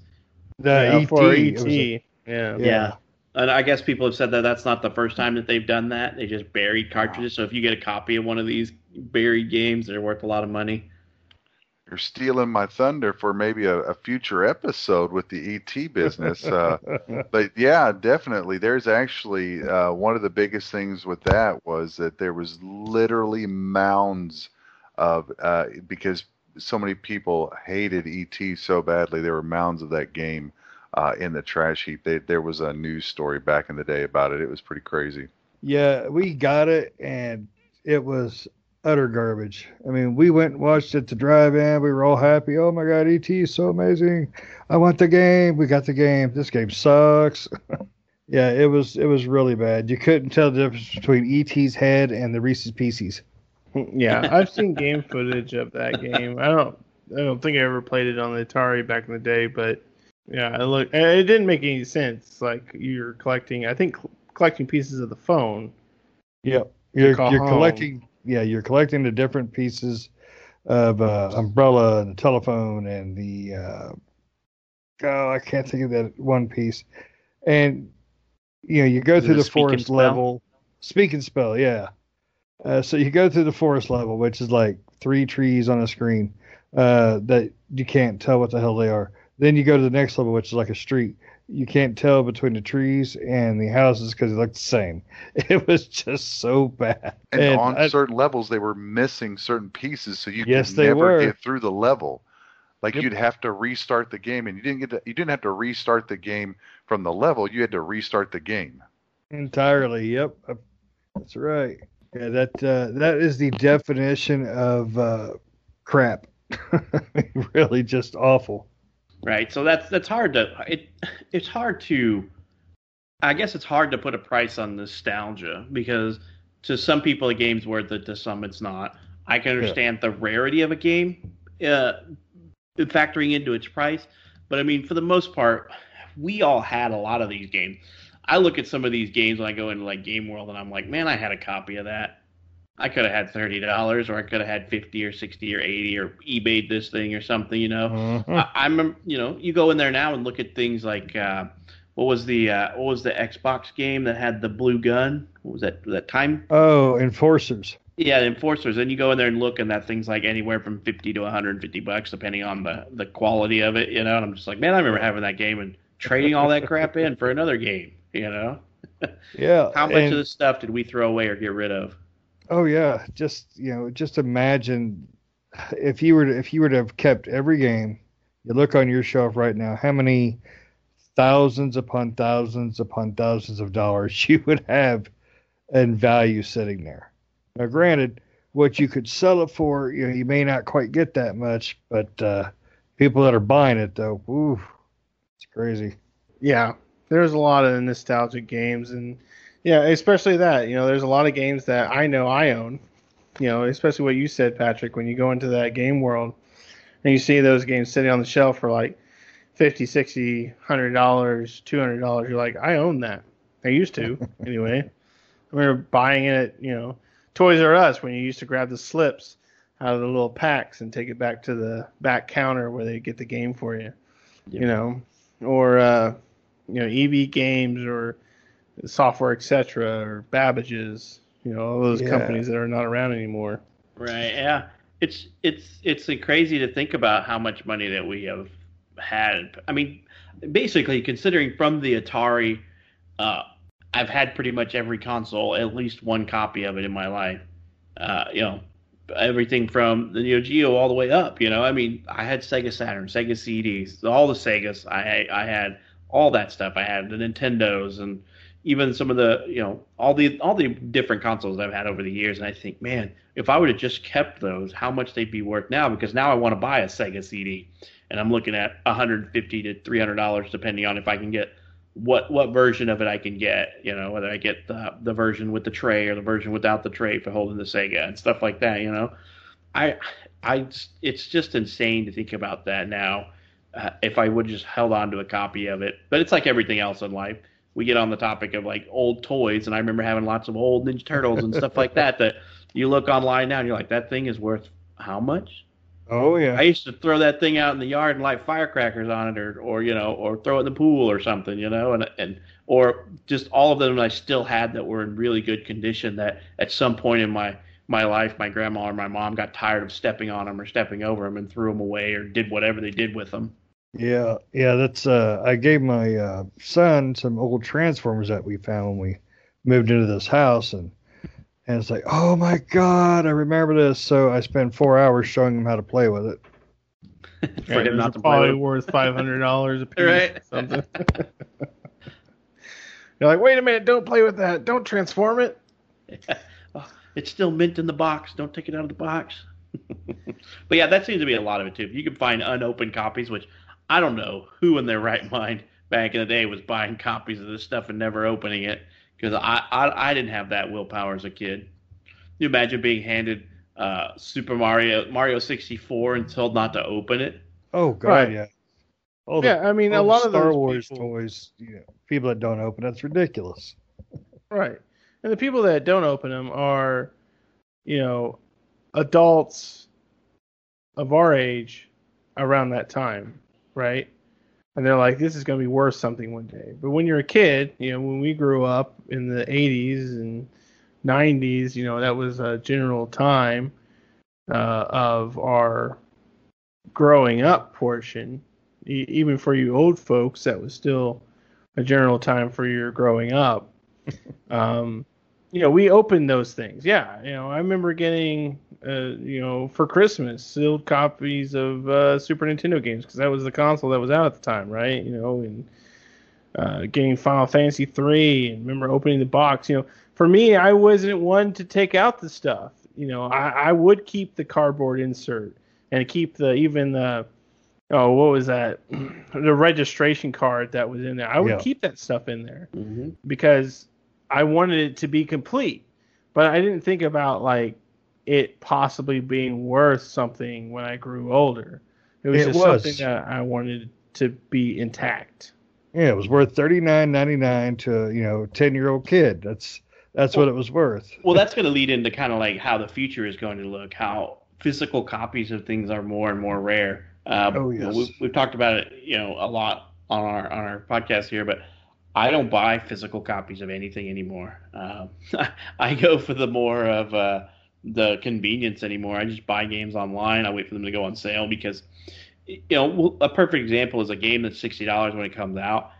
The yeah, ET, ET. A, yeah. Yeah. And I guess people have said that that's not the first time that they've done that. They just buried cartridges. So if you get a copy of one of these buried games, they're worth a lot of money. You're stealing my thunder for maybe a, a future episode with the ET business. Uh, but yeah, definitely. There's actually uh, one of the biggest things with that was that there was literally mounds of uh, because so many people hated ET so badly. There were mounds of that game uh, in the trash heap. They, there was a news story back in the day about it. It was pretty crazy. Yeah, we got it, and it was utter garbage. I mean, we went and watched it to drive in. We were all happy. Oh my God, ET is so amazing. I want the game. We got the game. This game sucks. yeah, it was it was really bad. You couldn't tell the difference between ET's head and the Reese's Pieces. yeah, I've seen game footage of that game. I don't I don't think I ever played it on the Atari back in the day, but yeah, it look it didn't make any sense. Like you're collecting, I think collecting pieces of the phone. Yep. You're, you're collecting yeah, you're collecting the different pieces of uh, umbrella and the telephone and the uh, oh, I can't think of that one piece. And you know, you go through the forest level. Speak and spell, yeah. Uh, so you go through the forest level, which is like three trees on a screen uh, that you can't tell what the hell they are. Then you go to the next level, which is like a street you can't tell between the trees and the houses because they looked the same. It was just so bad. And, and on I, certain levels, they were missing certain pieces, so you yes, could never were. get through the level. Like yep. you'd have to restart the game, and you didn't get to, you didn't have to restart the game from the level. You had to restart the game entirely. Yep, that's right. Yeah, that uh, that is the definition of uh, crap. really, just awful right? So that's that's hard to it. It's hard to. I guess it's hard to put a price on nostalgia because to some people a game's worth it, to some it's not. I can understand yeah. the rarity of a game uh, factoring into its price, but I mean for the most part, we all had a lot of these games. I look at some of these games when I go into like Game World and I'm like, man, I had a copy of that. I could have had thirty dollars, or I could have had fifty or sixty or eighty, or eBayed this thing or something. You know, mm-hmm. I, am you know, you go in there now and look at things like uh, what was the uh, what was the Xbox game that had the blue gun? What was that? Was that time? Oh, Enforcers. Yeah, Enforcers. And you go in there and look, and that thing's like anywhere from fifty to one hundred and fifty bucks, depending on the the quality of it. You know, and I'm just like, man, I remember having that game and trading all that crap in for another game. You know. Yeah. How much and... of this stuff did we throw away or get rid of? Oh yeah, just you know, just imagine if you were to, if you were to have kept every game. You look on your shelf right now. How many thousands upon thousands upon thousands of dollars you would have in value sitting there? Now, granted, what you could sell it for, you know, you may not quite get that much, but uh, people that are buying it though, ooh, it's crazy. Yeah, there's a lot of nostalgic games and yeah, especially that. You know, there's a lot of games that I know I own. You know, especially what you said, Patrick, when you go into that game world and you see those games sitting on the shelf for like 50 60 100 dollars 200 dollars you're like i own that i used to anyway i remember buying it you know toys r us when you used to grab the slips out of the little packs and take it back to the back counter where they get the game for you you know or uh you know eb games or software, etc., or Babbage's, you know, all those yeah. companies that are not around anymore. Right. Yeah. It's it's it's crazy to think about how much money that we have had. I mean, basically, considering from the Atari, uh, I've had pretty much every console, at least one copy of it in my life. Uh, you know, everything from the Neo Geo all the way up. You know, I mean, I had Sega Saturn, Sega CDs, all the Segas. I I had all that stuff. I had the Nintendos and even some of the you know all the all the different consoles I've had over the years, and I think, man, if I would have just kept those, how much they'd be worth now? Because now I want to buy a Sega CD, and I'm looking at 150 to 300 dollars, depending on if I can get what what version of it I can get. You know, whether I get the the version with the tray or the version without the tray for holding the Sega and stuff like that. You know, I I it's just insane to think about that now. Uh, if I would just held on to a copy of it, but it's like everything else in life we get on the topic of like old toys, and I remember having lots of old Ninja Turtles and stuff like that. That you look online now and you're like, that thing is worth how much? Oh yeah. I used to throw that thing out in the yard and light firecrackers on it, or or you know, or throw it in the pool or something, you know, and and or just all of them I still had that were in really good condition. That at some point in my my life, my grandma or my mom got tired of stepping on them or stepping over them and threw them away or did whatever they did with them. Yeah, yeah, that's uh I gave my uh son some old transformers that we found when we moved into this house and and it's like, "Oh my god, I remember this." So I spent 4 hours showing him how to play with it. For Yeah, him not to probably worth five hundred dollars a piece. Right. Or something. You're like, wait a minute, don't play with that. Don't transform it. Oh, it's still mint in the box. Don't take it out of the box. but yeah, that seems to be a lot of it too. If you can find unopened copies, which I don't know who in their right mind back in the day was buying copies of this stuff and never opening it, because I, I I didn't have that willpower as a kid. You imagine being handed uh, Super Mario Mario 64 and told not to open it? Oh god, Right. yeah. All the, yeah, I mean, a the lot of Star Wars people, toys, you know, people that don't open, that's ridiculous. right? And the people that don't open them are, you know, adults of our age around that time, right? And they're like, this is going to be worth something one day. But when you're a kid, you know, when we grew up in the 80s and 90s, you know, that was a general time uh, of our growing up portion. E- even for you old folks, that was still a general time for your growing up. um, you know, we opened those things. Yeah, you know, I remember getting, uh, you know, for Christmas sealed copies of uh, Super Nintendo games because that was the console that was out at the time, right? You know, and uh, getting Final Fantasy three, and remember opening the box. You know, for me, I wasn't one to take out the stuff. You know, I, I would keep the cardboard insert and keep the even the oh what was that the registration card that was in there. I would Yeah. keep that stuff in there Mm-hmm. because I wanted it to be complete. But I didn't think about like it possibly being worth something when I grew older. It was It just was. something that I wanted to be intact. Yeah, it was worth thirty nine ninety nine to you know ten year old kid. That's that's what it was worth. Well, that's going to lead into kind of like how the future is going to look, how physical copies of things are more and more rare. Um, Oh, you know, yes. we've, we've talked about it, you know, a lot on our on our podcast here, but I don't buy physical copies of anything anymore. Um, I go for the more of uh, the convenience anymore. I just buy games online. I wait for them to go on sale because, you know, a perfect example is a game that's sixty dollars when it comes out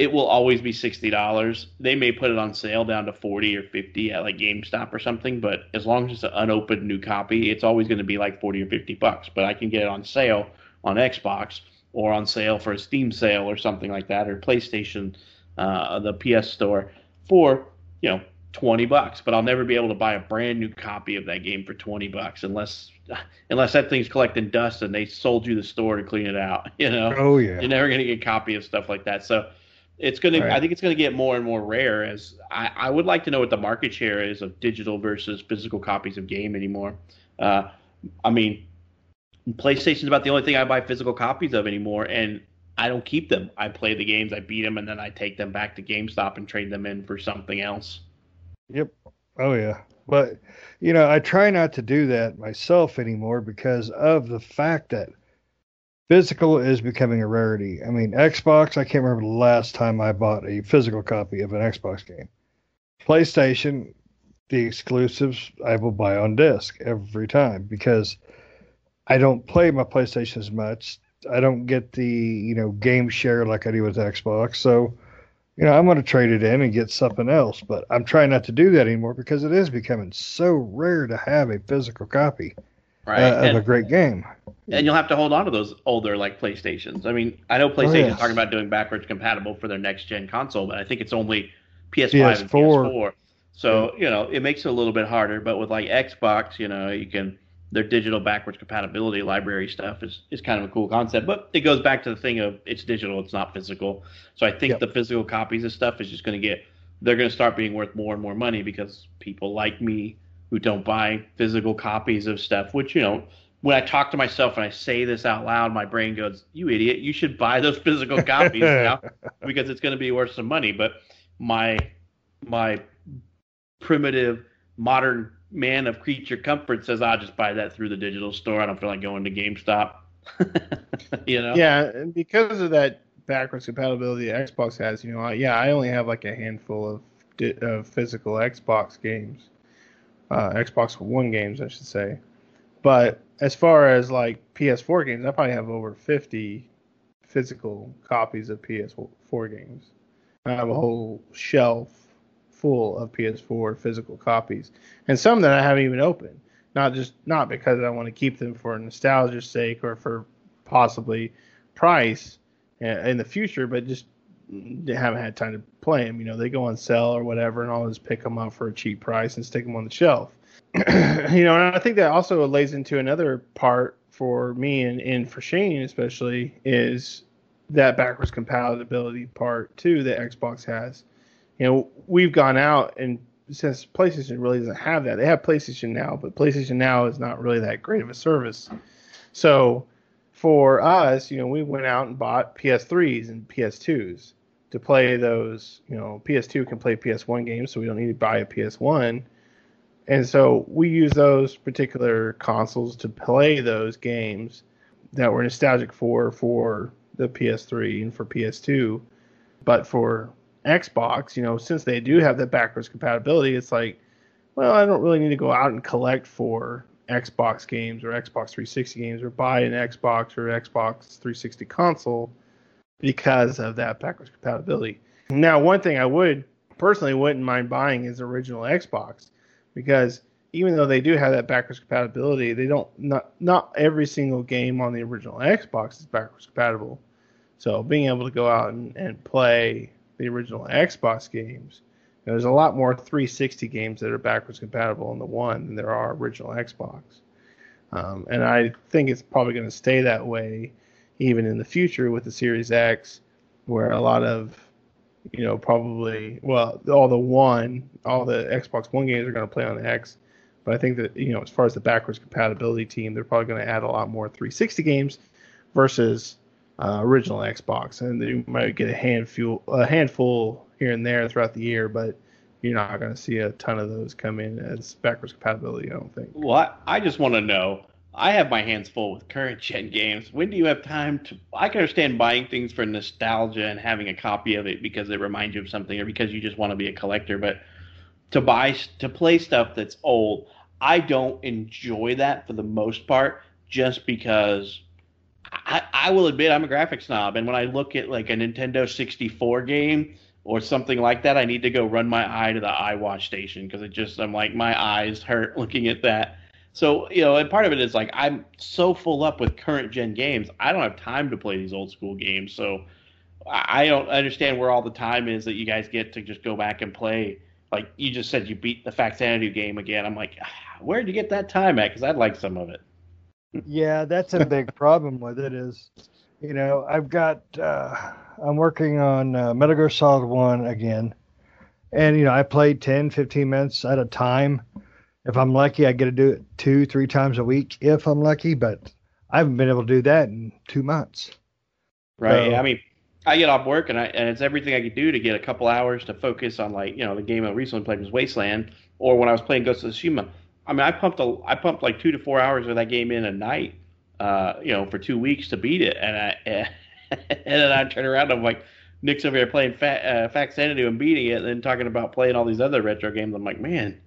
it will always be sixty dollars. They may put it on sale down to forty or fifty at like GameStop or something, but as long as it's an unopened new copy, it's always going to be like forty or fifty bucks. But I can get it on sale on Xbox or on sale for a Steam sale or something like that, or PlayStation, uh, the PS Store for you know twenty bucks. But I'll never be able to buy a brand new copy of that game for twenty bucks unless unless that thing's collecting dust and they sold you the store to clean it out. You know. Oh yeah. You're never going to get a copy of stuff like that. So it's going to, Right. I think it's going to get more and more rare as I, I would like to know what the market share is of digital versus physical copies of game anymore. Uh, I mean, PlayStation's about the only thing I buy physical copies of anymore. And I don't keep them. I play the games, I beat them, and then I take them back to GameStop and trade them in for something else. Yep. Oh yeah. But you know, I try not to do that myself anymore because of the fact that physical is becoming a rarity. I mean, Xbox, I can't remember the last time I bought a physical copy of an Xbox game. PlayStation, the exclusives I will buy on disc every time because I don't play my PlayStation as much. I don't get the, you know, game share like I do with Xbox. So, you know, I'm going to trade it in and get something else, but I'm trying not to do that anymore because it is becoming so rare to have a physical copy Right. uh, of and, a great game. and you'll have to hold on to those older like PlayStations. I mean, I know PlayStation's yes. talking about doing backwards compatible for their next gen console, but I think it's only PS5 and PS4. PS4. So you know it makes it a little bit harder. But with like Xbox, you know you can their digital backwards compatibility library stuff is, is kind of a cool concept. But it goes back to the thing of it's digital, it's not physical. So I think Yep. the physical copies of stuff is just going to get they're going to start being worth more and more money because people like me who don't buy physical copies of stuff, which you know. When I talk to myself and I say this out loud, my brain goes, "You idiot! You should buy those physical copies now because it's going to be worth some money." But my my primitive modern man of creature comfort says I'll just buy that through the digital store. I don't feel like going to GameStop. you know? Yeah, and because of that backwards compatibility Xbox has, you know, I, yeah, I only have like a handful of, di- of physical Xbox games, uh, Xbox One games, I should say. But as far as like PS4 games, I probably have over 50 physical copies of PS4 games. I have a whole shelf full of PS4 physical copies, and some that I haven't even opened. Not just not because I want to keep them for nostalgia's sake or for possibly price uh, in the future, but just they haven't had time to play them. You know, they go on sale or whatever, and I'll just pick them up for a cheap price and stick them on the shelf. you know, and I think that also lays into another part for me and, and for Shane especially is that backwards compatibility part too that Xbox has. You know, we've gone out and since PlayStation really doesn't have that, they have PlayStation Now, but PlayStation Now is not really that great of a service. So for us, you know, we went out and bought PS3s and PS2s to play those. You know, PS2 can play PS1 games, so we don't need to buy a PS1. And so we use those particular consoles to play those games that we're nostalgic for for the PS3 and for PS2. But for Xbox, you know, since they do have that backwards compatibility, it's like, well, I don't really need to go out and collect for Xbox games or Xbox 360 games or buy an Xbox or Xbox 360 console because of that backwards compatibility. Now, one thing I would personally wouldn't mind buying is original Xbox because even though they do have that backwards compatibility, they don't not not every single game on the original Xbox is backwards compatible. So being able to go out and, and play the original Xbox games, there's a lot more 360 games that are backwards compatible on the one than there are original Xbox. Um, and I think it's probably going to stay that way even in the future with the Series X, where a lot of you know, probably well, all the one, all the Xbox One games are going to play on the X. But I think that you know, as far as the backwards compatibility team, they're probably going to add a lot more 360 games versus uh, original Xbox, and you might get a handful, a handful here and there throughout the year, but you're not going to see a ton of those come in as backwards compatibility. I don't think. Well, I, I just want to know. I have my hands full with current gen games. When do you have time to? I can understand buying things for nostalgia and having a copy of it because it reminds you of something, or because you just want to be a collector. But to buy to play stuff that's old, I don't enjoy that for the most part, just because. I, I will admit I'm a graphics snob, and when I look at like a Nintendo 64 game or something like that, I need to go run my eye to the eye eyewash station because it just I'm like my eyes hurt looking at that. So, you know, and part of it is like I'm so full up with current gen games, I don't have time to play these old school games. So I don't understand where all the time is that you guys get to just go back and play. Like you just said, you beat the Faxanadu game again. I'm like, "Ah, where'd you get that time at? Because I'd like some of it. Yeah, that's a big problem with it. Is you know I've got uh, I'm working on uh, Metal Gear Solid One again, and you know I play 10, 15 minutes at a time. If I'm lucky, I get to do it two, three times a week. If I'm lucky, but I haven't been able to do that in two months. Right. So- I mean, I get off work and I and it's everything I could do to get a couple hours to focus on like you know the game I recently played was Wasteland, or when I was playing Ghost of Tsushima. I mean, I pumped a I pumped like two to four hours of that game in a night, uh, you know, for two weeks to beat it, and I and then I turn around and I'm like. Nick's over here playing Fa- uh, Faxanadu and beating it, and then talking about playing all these other retro games. I'm like, man,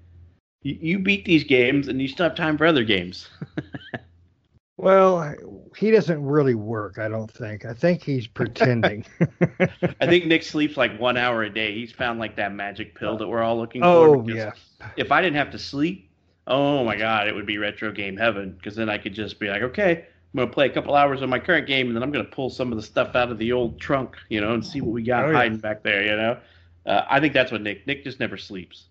you, you beat these games, and you still have time for other games. Well, he doesn't really work. I don't think. I think he's pretending. I think Nick sleeps like one hour a day. He's found like that magic pill that we're all looking for. oh yeah. If I didn't have to sleep, oh my god, it would be retro game heaven. Because then I could just be like, okay, I'm gonna play a couple hours of my current game, and then I'm gonna pull some of the stuff out of the old trunk, you know, and see what we got Oh, yeah. hiding back there, you know. Uh, I think that's what Nick. Nick just never sleeps.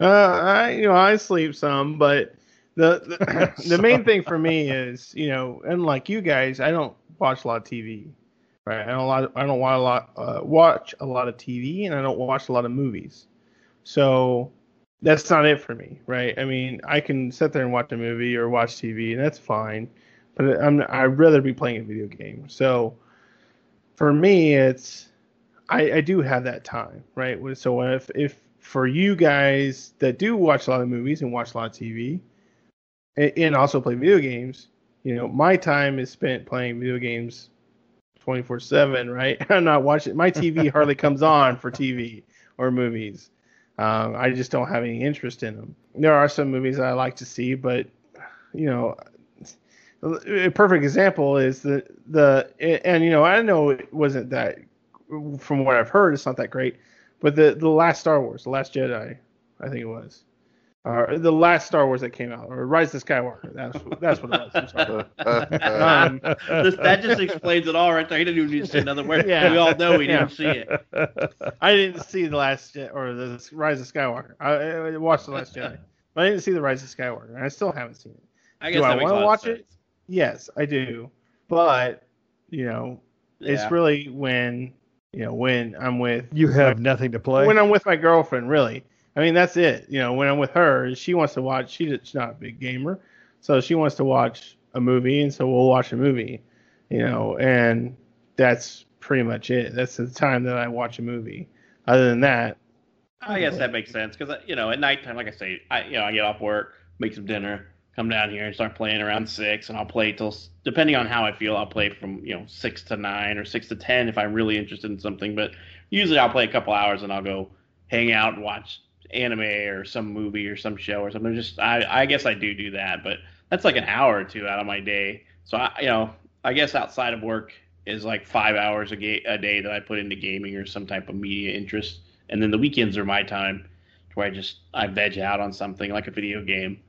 Uh, I you know I sleep some, but the the, the main thing for me is you know, unlike you guys, I don't watch a lot of TV. Right, I don't a lot. I don't watch a lot. Uh, watch a lot of TV, and I don't watch a lot of movies. So that's not it for me, right? I mean, I can sit there and watch a movie or watch TV, and that's fine. But I'm I'd rather be playing a video game. So for me, it's I, I do have that time, right? So if if for you guys that do watch a lot of movies and watch a lot of TV, and, and also play video games, you know, my time is spent playing video games 24 7, right? I'm not watching, my TV hardly comes on for TV or movies. Um, I just don't have any interest in them. There are some movies I like to see, but, you know, a perfect example is the, the, and, you know, I know it wasn't that, from what I've heard, it's not that great, but the, the last Star Wars, The Last Jedi, I think it was or the last Star Wars that came out, or Rise of Skywalker. That's that's what it was. um, this, that just explains it all right there. He didn't even need to say another word. Yeah. We all know he didn't see it. I didn't see the last or the Rise of Skywalker. I, I watched the Last Jedi, but I didn't see the Rise of Skywalker, and I still haven't seen it. I guess do I want to watch it? Yes, I do. But you know, yeah. it's really when you know when I'm with you have my, nothing to play. When I'm with my girlfriend, really I mean, that's it. You know, when I'm with her, she wants to watch. She's not a big gamer, so she wants to watch a movie, and so we'll watch a movie. You know, and that's pretty much it. That's the time that I watch a movie. Other than that, I guess that makes sense because you know at nighttime, like I say, I you know I get off work, make some dinner, come down here and start playing around six, and I'll play till depending on how I feel, I'll play from you know six to nine or six to ten if I'm really interested in something. But usually I'll play a couple hours and I'll go hang out and watch anime or some movie or some show or something. Just I, I guess I do do that, but that's like an hour or two out of my day. So I, you know, I guess outside of work is like five hours a, ga- a day that I put into gaming or some type of media interest, and then the weekends are my time where I just I veg out on something like a video game.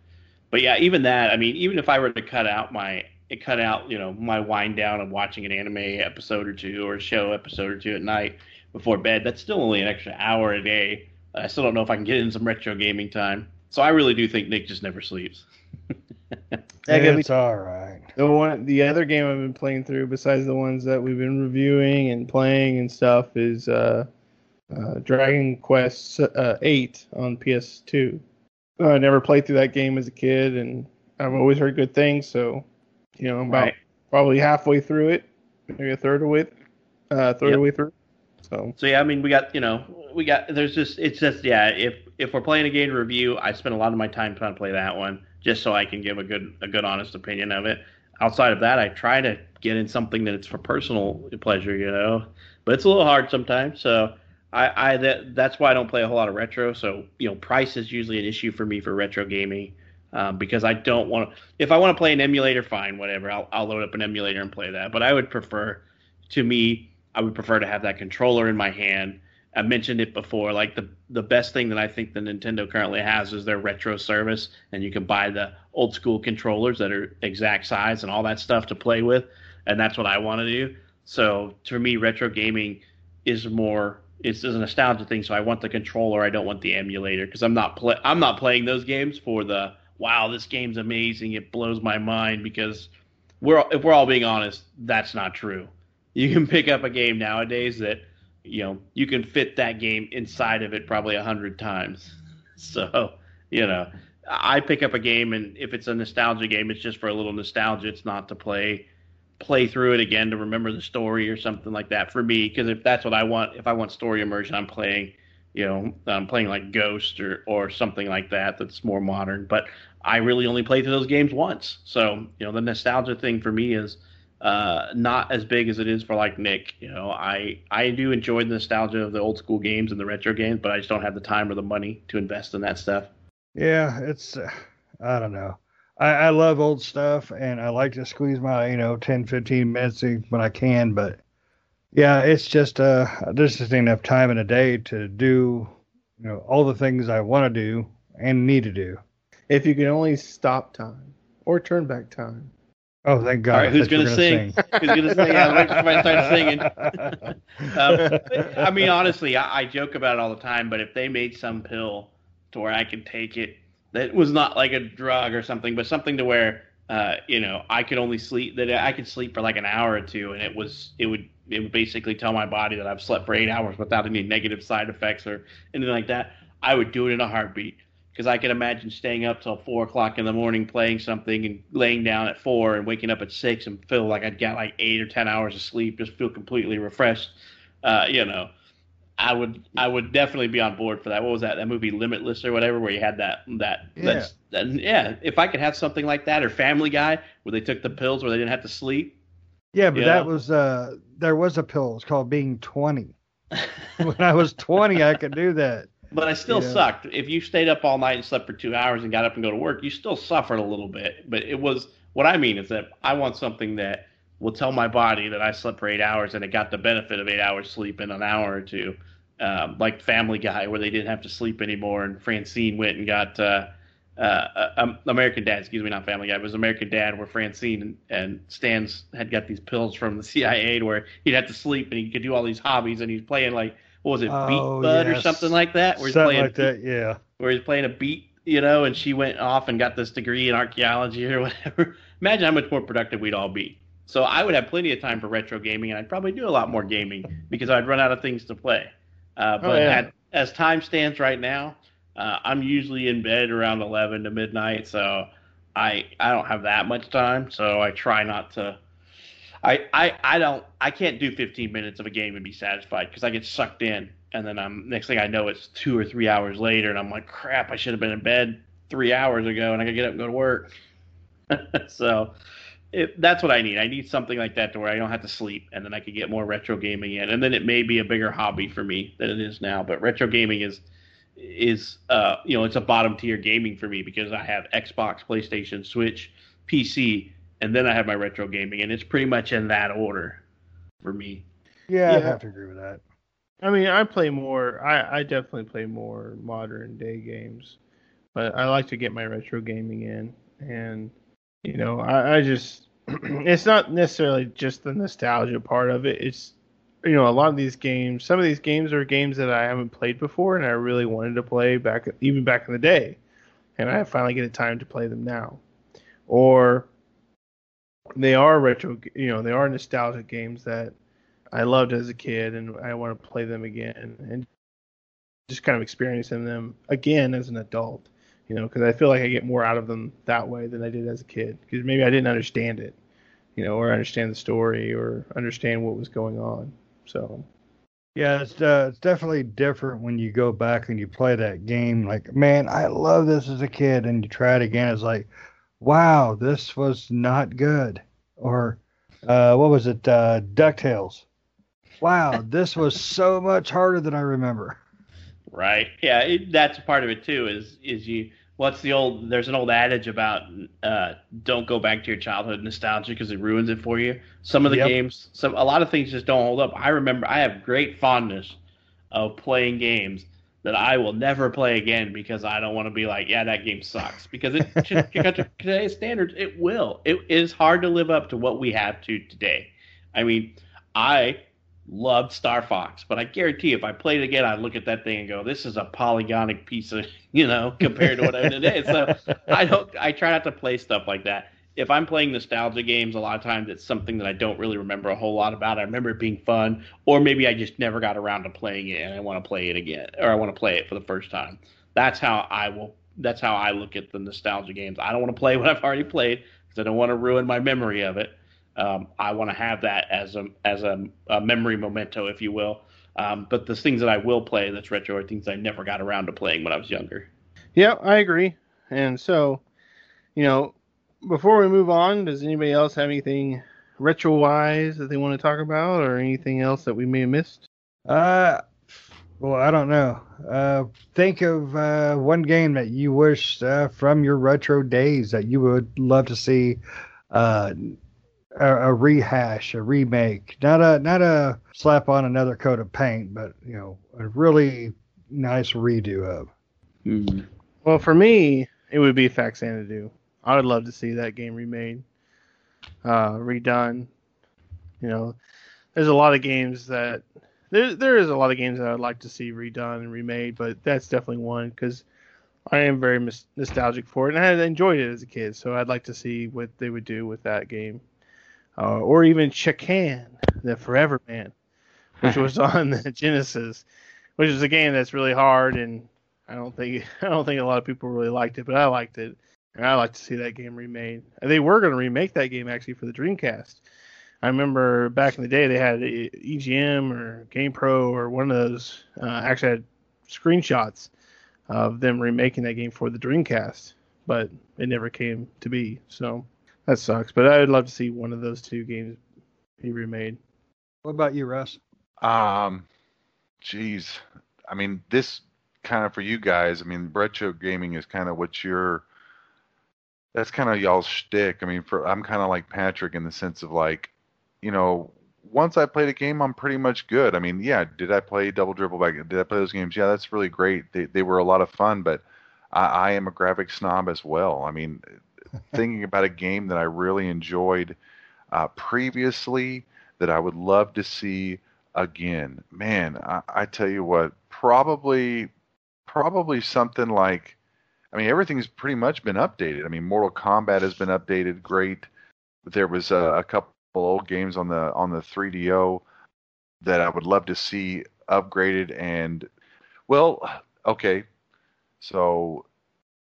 But yeah, even that, I mean, even if I were to cut out my it cut out, you know, my wind down of watching an anime episode or two or a show episode or two at night before bed, that's still only an extra hour a day I still don't know if I can get in some retro gaming time. So I really do think Nick just never sleeps. it's all right. The one, the other game I've been playing through, besides the ones that we've been reviewing and playing and stuff, is uh, uh, Dragon Quest uh, Eight on PS2. I never played through that game as a kid, and I've always heard good things. So, you know, I'm about right. probably halfway through it, maybe a third of it, uh, third yep. of the way through. So, so yeah, I mean, we got you know, we got there's just it's just yeah. If if we're playing a game review, I spend a lot of my time trying to play that one just so I can give a good a good honest opinion of it. Outside of that, I try to get in something that it's for personal pleasure, you know, but it's a little hard sometimes. So I, I that that's why I don't play a whole lot of retro. So you know, price is usually an issue for me for retro gaming. Um, because I don't want to. If I want to play an emulator, fine, whatever. I'll, I'll load up an emulator and play that. But I would prefer, to me, I would prefer to have that controller in my hand. I mentioned it before. Like the the best thing that I think the Nintendo currently has is their retro service, and you can buy the old school controllers that are exact size and all that stuff to play with, and that's what I want to do. So to me, retro gaming is more it's, it's a nostalgia thing. So I want the controller. I don't want the emulator because I'm not play I'm not playing those games for the wow this game's amazing. It blows my mind because we're if we're all being honest, that's not true you can pick up a game nowadays that you know you can fit that game inside of it probably a hundred times. So you know, I pick up a game and if it's a nostalgia game, it's just for a little nostalgia. It's not to play play through it again to remember the story or something like that for me. Because if that's what I want, if I want story immersion, I'm playing you know I'm playing like Ghost or or something like that that's more modern. But I really only play through those games once. So you know the nostalgia thing for me is uh, not as big as it is for like Nick. You know, I I do enjoy the nostalgia of the old school games and the retro games, but I just don't have the time or the money to invest in that stuff. Yeah, it's uh, I don't know. I, I love old stuff and I like to squeeze my you know 10, 15 minutes when I can, but yeah, it's just uh there's just enough time in a day to do you know all the things I want to do and need to do. If you can only stop time or turn back time, Oh, thank God! All right, who's gonna were sing? Who's gonna sing? Yeah, wait for start singing. Um, I mean, honestly, I, I joke about it all the time, but if they made some pill to where I could take it that was not like a drug or something, but something to where uh, you know I could only sleep that I could sleep for like an hour or two, and it was it would it would basically tell my body that I've slept for eight hours without any negative side effects or anything like that. I would do it in a heartbeat because I could imagine staying up till four o'clock in the morning playing something and laying down at four and waking up at six and feel like I'd got like eight or ten hours of sleep, just feel completely refreshed. Uh, you know, I would I would definitely be on board for that. What was that? That movie Limitless or whatever, where you had that that Yeah. that, yeah. If I could have something like that or Family Guy, where they took the pills where they didn't have to sleep. Yeah, but that was uh there was a pill. It's called being twenty. when I was twenty, I could do that. But I still Yeah. sucked. If you stayed up all night and slept for two hours and got up and go to work, you still suffered a little bit. But it was what I mean is that I want something that will tell my body that I slept for eight hours and it got the benefit of eight hours sleep in an hour or two, um, like Family Guy, where they didn't have to sleep anymore. And Francine went and got uh, uh, um, American Dad, excuse me, not Family Guy, it was American Dad, where Francine and, and Stans had got these pills from the CIA where he'd have to sleep and he could do all these hobbies and he's playing like what was it, Oh, Beat Bud or something like that, where he's Something playing like that. Yeah. where he's playing a beat, you know, and she went off and got this degree in archaeology or whatever. Imagine how much more productive we'd all be. So I would have plenty of time for retro gaming, and I'd probably do a lot more gaming because I'd run out of things to play. Uh, but Oh, yeah. at, as time stands right now, uh, I'm usually in bed around 11 to midnight, so I I don't have that much time. So I try not to. I, I, I don't I can't do 15 minutes of a game and be satisfied because I get sucked in and then I'm next thing I know it's two or three hours later and I'm like crap I should have been in bed three hours ago and I could get up and go to work. so it, that's what I need. I need something like that to where I don't have to sleep and then I could get more retro gaming in and then it may be a bigger hobby for me than it is now. But retro gaming is is uh you know it's a bottom tier gaming for me because I have Xbox, PlayStation, Switch, PC, and then I have my retro gaming and it's pretty much in that order for me. Yeah, I'd have to agree with that. I mean, I play more. I, I definitely play more modern day games, but I like to get my retro gaming in, and you know, I, I just it's not necessarily just the nostalgia part of it. It's you know, a lot of these games. Some of these games are games that I haven't played before, and I really wanted to play back even back in the day, and I finally get a time to play them now, or they are retro. You know, they are nostalgic games that I loved as a kid, and I want to play them again, and just kind of experiencing them again as an adult. You know, because I feel like I get more out of them that way than I did as a kid. Because maybe I didn't understand it, you know, or understand the story, or understand what was going on. So, Yeah, it's uh, it's definitely different when you go back and you play that game. Like, man, I love this as a kid, and you try it again. It's like, wow, this was not good. Or, uh, what was it? Uh, Ducktales. Wow, this was so much harder than I remember. Right. Yeah, it, that's part of it too. Is is you? What's the old? There's an old adage about uh, don't go back to your childhood nostalgia because it ruins it for you. Some of the Yep. games, some a lot of things just don't hold up. I remember I have great fondness of playing games that I will never play again because I don't want to be like, yeah, that game sucks. Because it to today's standards, it will. It is hard to live up to what we have to today. I mean, I loved Star Fox, but I guarantee if I played it again, I'd look at that thing and go, "This is a polygonic piece of you know compared to what I did today." So I don't. I try not to play stuff like that. If I'm playing nostalgia games, a lot of times it's something that I don't really remember a whole lot about. I remember it being fun, or maybe I just never got around to playing it and I want to play it again, or I want to play it for the first time. That's how I will. That's how I look at the nostalgia games. I don't want to play what I've already played because I don't want to ruin my memory of it. Um, I want to have that as a as a, a memory memento, if you will. Um, but the things that I will play that's retro are things I never got around to playing when I was younger. yeah, I agree. And so, you know, before we move on, does anybody else have anything retro wise that they want to talk about, or anything else that we may have missed? Uh, well, I don't know. Uh, think of uh, one game that you wish uh, from your retro days that you would love to see uh, a, a rehash, a remake, not a not a slap on another coat of paint, but you know, a really nice redo of. Well, for me, it would be Faxanadu. I would love to see that game remade. uh, redone. You know, there's a lot of games that there there is a lot of games that I'd like to see redone and remade, but that's definitely one because I am very mis- nostalgic for it, and I enjoyed it as a kid. So I'd like to see what they would do with that game, uh, or even Chakan, the Forever Man, which was on the Genesis, which is a game that's really hard, and I don't think I don't think a lot of people really liked it, but I liked it, I like to see that game remade. They were going to remake that game actually for the Dreamcast. I remember back in the day they had EGM or GamePro or one of those uh, actually had screenshots of them remaking that game for the Dreamcast, but it never came to be. So that sucks. But I'd love to see one of those two games be remade. What about you, Russ? Um, jeez, I mean, this kind of for you guys. I mean, retro gaming is kind of what you're. That's kind of y'all's shtick. I mean, for I'm kind of like Patrick in the sense of like, you know, once I played a game, I'm pretty much good. I mean, yeah, did I play Double Dribble back? Did I play those games? Yeah, that's really great. They they were a lot of fun, but I, I am a graphic snob as well. I mean, thinking about a game that I really enjoyed uh, previously that I would love to see again. Man, I, I tell you what, probably probably something like. I mean, everything's pretty much been updated. I mean, Mortal Kombat has been updated, great. But There was a, a couple old games on the on the 3DO that I would love to see upgraded and well, okay. So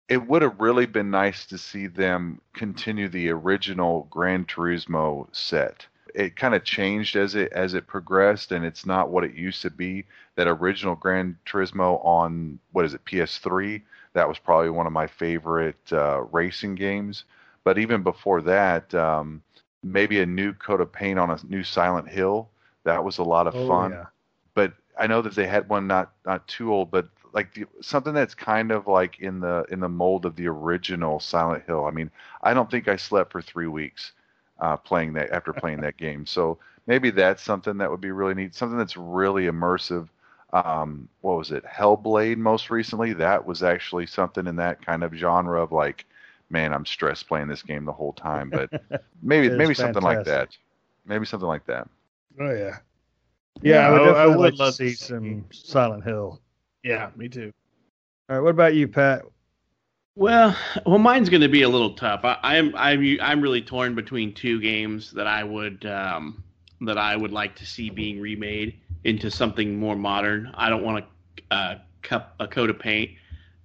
it would have really been nice to see them continue the original Gran Turismo set. It kind of changed as it as it progressed, and it's not what it used to be. That original Gran Turismo on what is it PS3? That was probably one of my favorite uh, racing games. But even before that, um, maybe a new coat of paint on a new Silent Hill. That was a lot of Oh, fun. yeah. But I know that they had one not not too old, but like the, something that's kind of like in the in the mold of the original Silent Hill. I mean, I don't think I slept for three weeks uh, playing that after playing that game. So maybe that's something that would be really neat. Something that's really immersive. Um, what was it? Hellblade most recently. That was actually something in that kind of genre of like, man, I'm stressed playing this game the whole time. But maybe It is maybe something like that. Maybe something like that. Oh yeah. Yeah, I would I- I would like love see to see- some Silent Hill. Yeah, me too. All right, what about you, Pat? Well, well, mine's going to be a little tough. I, I'm I'm I'm really torn between two games that I would um, that I would like to see being remade into something more modern. I don't want a, cup a coat of paint.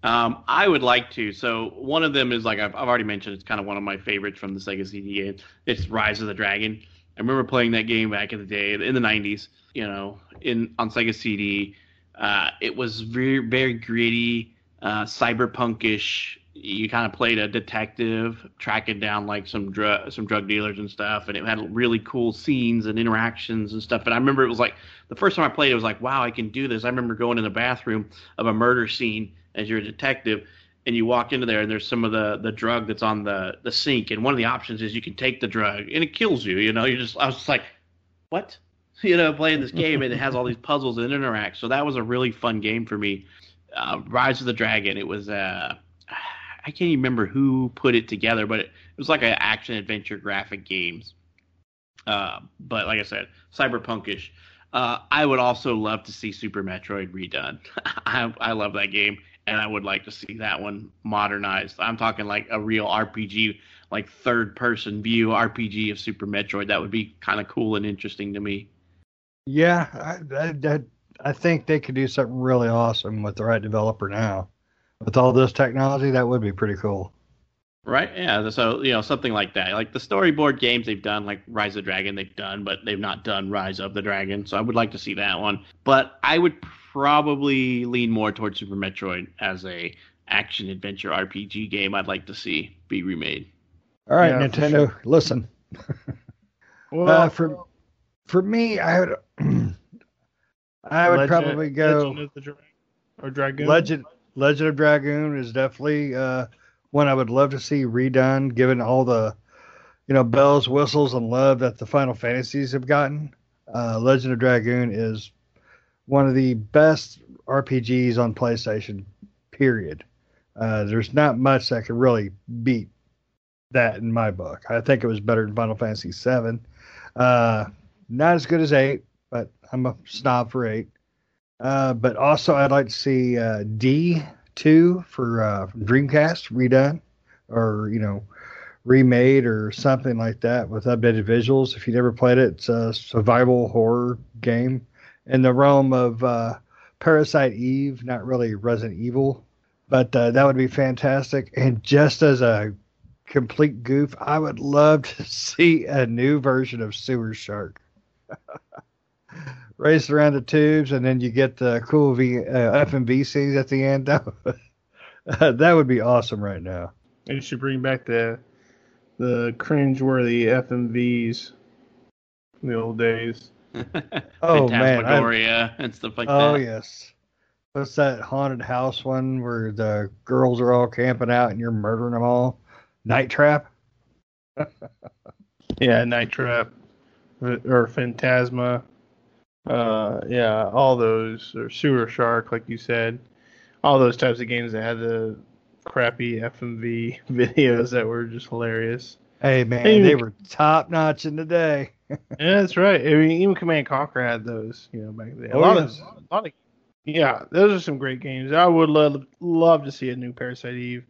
Um, I would like to. So one of them is like I've, I've already mentioned. It's kind of one of my favorites from the Sega CD. It's Rise of the Dragon. I remember playing that game back in the day in the '90s. You know, in on Sega CD. Uh, it was very very gritty, uh, cyberpunkish. You kind of played a detective tracking down like some drug some drug dealers and stuff, and it had really cool scenes and interactions and stuff. And I remember it was like the first time I played, it was like, wow, I can do this. I remember going in the bathroom of a murder scene as you're a detective, and you walk into there, and there's some of the the drug that's on the the sink, and one of the options is you can take the drug, and it kills you. You know, you just I was just like, what? You know, playing this game, and it has all these puzzles and interact. So that was a really fun game for me. Uh, Rise of the Dragon. It was uh, I can't even remember who put it together, but it, it was like an action adventure graphic games. Uh, but like I said, cyberpunkish. Uh, I would also love to see Super Metroid redone. I, I love that game, and I would like to see that one modernized. I'm talking like a real RPG, like third person view RPG of Super Metroid. That would be kind of cool and interesting to me. Yeah, I, I, I, I think they could do something really awesome with the right developer now. With all this technology, that would be pretty cool. Right? Yeah. So you know something like that, like the storyboard games they've done, like Rise of the Dragon, they've done, but they've not done Rise of the Dragon. So I would like to see that one. But I would probably lean more towards Super Metroid as a action adventure RPG game. I'd like to see be remade. All right, Yeah, for Nintendo, listen. Well, Uh, for for me, I would I would Legend- probably go Legend of the Dragon or Dragon Legend Legend of Dragoon is definitely uh, one I would love to see redone, given all the you know bells, whistles, and love that the Final Fantasies have gotten. Uh, Legend of Dragoon is one of the best RPGs on PlayStation. Period. Uh, there's not much that could really beat that in my book. I think it was better than Final Fantasy VII. Uh, not as good as eight, but I'm a snob for eight. Uh, but also, I'd like to see uh, D two for uh, Dreamcast redone, or you know, remade or something like that with updated visuals. If you never played it, it's a survival horror game in the realm of uh, Parasite Eve, not really Resident Evil, but uh, that would be fantastic. And just as a complete goof, I would love to see a new version of Sewer Shark. Race around the tubes, and then you get the cool v, uh, FMVCs at the end. that would be awesome right now. They should bring back the the cringe-worthy FMVs from the old days. Oh, man, I- and stuff like oh that. Oh yes. What's that haunted house one where the girls are all camping out and you're murdering them all? Night Trap. Yeah, Night Trap or Phantasma. Uh, yeah, all those or Sewer Shark, like you said, all those types of games that had the crappy FMV videos that were just hilarious. Hey man, Hey, they were top notch in the day. Yeah, that's right. I mean, even Command and Conquer had those, you know, back then. A Oh, lot yes. of, a lot of, yeah, those are some great games. I would love love to see a new Parasite Eve.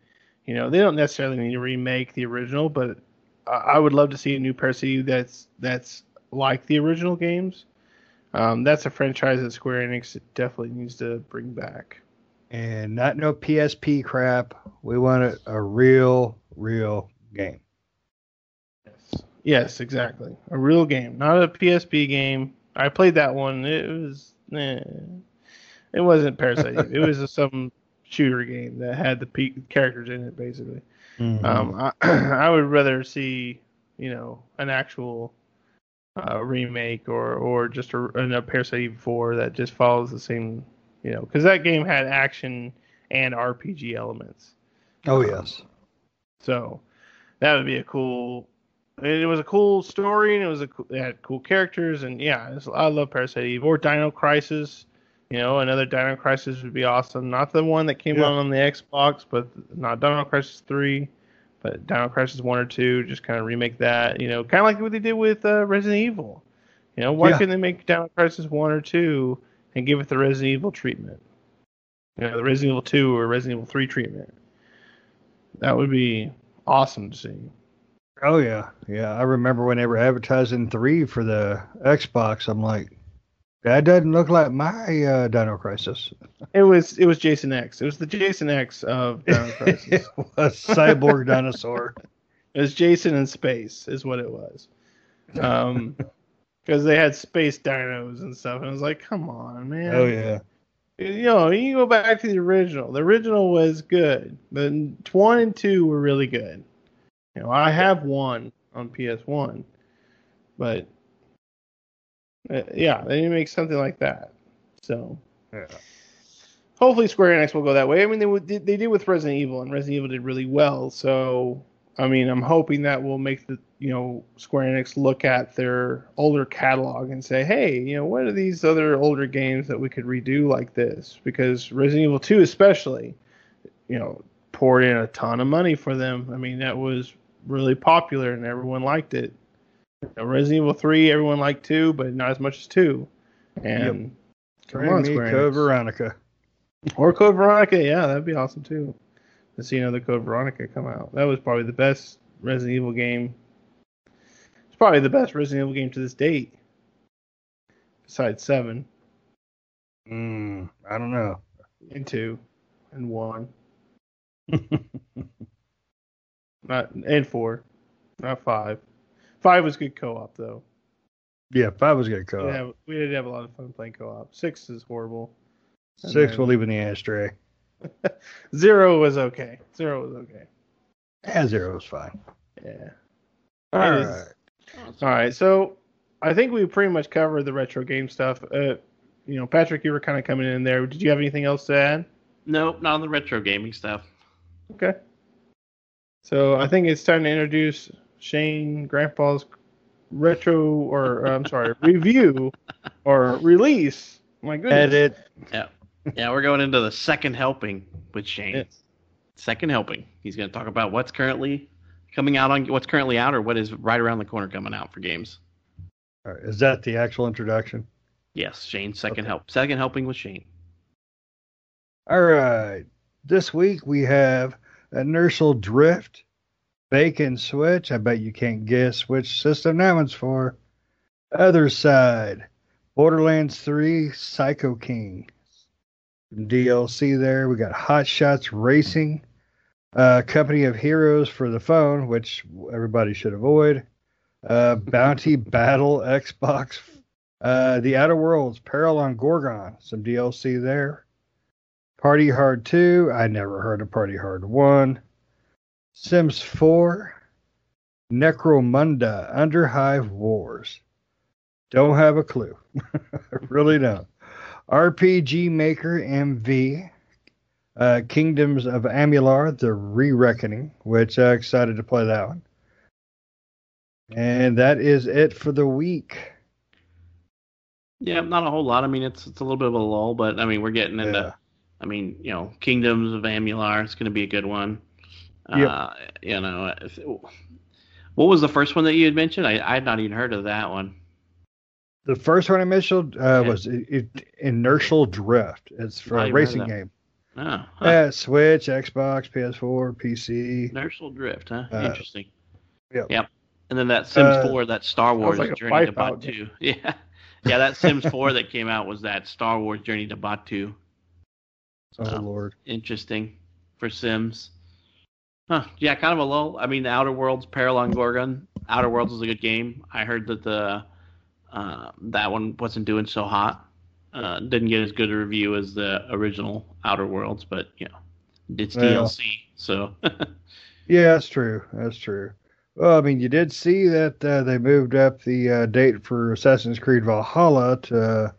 You know, they don't necessarily need to remake the original, but I, I would love to see a new Parasite Eve that's that's like the original games. Um, that's a franchise that Square Enix definitely needs to bring back. And not no PSP crap. We want a real, real game. Yes, yes, exactly. A real game, not a PSP game. I played that one. It was, eh, it wasn't Parasite. It was a, some shooter game that had the pe- characters in it, basically. Mm-hmm. Um, I, I would rather see, you know, an actual uh, remake or or just a, a Parasite Eve 4 that just follows the same, you know, because that game had action and RPG elements. oh yes. So that would be a cool. It was a cool story, and it was a cool- it had cool characters, and yeah, I love Parasite Eve or Dino Crisis. You know, another Dino Crisis would be awesome. Not the one that came Yeah. out on the Xbox, but not Dino Crisis three, but Dino Crisis one or two. Just kind of remake that. You know, kind of like what they did with uh, Resident Evil. You know, why Yeah. couldn't they make Dino Crisis one or two and give it the Resident Evil treatment? You know, the Resident Evil two or Resident Evil three treatment. That would be awesome to see. Oh yeah, yeah. I remember when they were advertising three for the Xbox. I'm like, that doesn't look like my uh, Dino Crisis. It was it was Jason X. It was the Jason X of Dino Crisis. it was cyborg dinosaur. it was Jason in space, is what it was. Um, because they had space dinos and stuff, and I was like, come on, man. Oh yeah. You know, you go back to the original. The original was good. The one and two were really good. You know, I have one on PS One, but uh, yeah, they need to make something like that. So Yeah. hopefully Square Enix will go that way. I mean, they would, they did with Resident Evil, and Resident Evil did really well. So I mean, I'm hoping that will make the you know Square Enix look at their older catalog and say, hey, you know, what are these other older games that we could redo like this? Because Resident Evil 2, especially, you know, poured in a ton of money for them. I mean, that was really popular and everyone liked it. Know, Resident Evil 3, everyone liked 2, but not as much as 2. And come Bring on, Square Code. Veronica. Or Code Veronica, yeah, that'd be awesome too. To see another Code Veronica come out. That was probably the best Resident Evil game. It's probably the best Resident Evil game to this date. Besides seven Mm, I don't know. and two and one. Not and four. Not five. Five was good co op though. yeah, five was good co-op. Yeah, we did have a lot of fun playing co op. Six is horrible. And Six then- will leave in the ashtray. Zero was okay. Zero was okay. Yeah, zero was fine. Yeah. All It is- right. All right, so I think we pretty much covered the retro game stuff. Uh, you know, Patrick, you were kind of coming in there. Did you have anything else to add? Nope, not on the retro gaming stuff. Okay. So I think it's time to introduce Shane Grandpa's retro, or uh, I'm sorry, review or release. My goodness. Edit. Yeah, yeah, we're going into the second helping with Shane. Yes. Second helping. He's going to talk about what's currently coming out on what's currently out, or what is right around the corner coming out for games. All right, is that the actual introduction? Yes, Shane. Second Okay. help. Second helping with Shane. All right. This week we have Inertial Drift, Bacon Switch. I bet you can't guess which system that one's for. Othercide, Borderlands 3, Psycho Krieg. DLC there. We got Hot Shots Racing, uh, Company of Heroes for the phone, which everybody should avoid. Uh, Bounty Battle Xbox. Uh, the Outer Worlds, Peril on Gorgon. Some DLC there. Party Hard 2. I never heard of Party Hard 1. Sims 4. Necromunda Underhive Wars. Don't have a clue. really don't. RPG Maker MV. Uh, Kingdoms of Amalur, The Re Reckoning, which uh, excited to play that one. And that is it for the week. Yeah, not a whole lot. I mean, it's it's a little bit of a lull, but I mean, we're getting into. Yeah. I mean, you know, Kingdoms of Amalur. It's going to be a good one. Yep. Uh, you know, what was the first one that you had mentioned? I I had not even heard of that one. The first one I mentioned uh, was I- I- Inertial Drift. It's for a racing heard of that. game. Oh, huh. Switch, Xbox, PS4, PC. Inertial Drift, huh? Uh, Interesting. yep. And then that Sims Uh, 4, that Star Wars like Journey to Batuu. Yeah. Yeah, that Sims 4 that came out was that Star Wars Journey to Batuu. Oh Um, Lord. Interesting for Sims. Huh. Yeah, kind of a lull. I mean, the Outer Worlds, Peril on Gorgon. Outer Worlds is a good game. I heard that the uh, that one wasn't doing so hot. Uh, didn't get as good a review as the original Outer Worlds, but you know, it's Well. DLC, so Yeah, that's true. That's true. Well, I mean, you did see that uh, they moved up the uh, date for Assassin's Creed Valhalla to uh,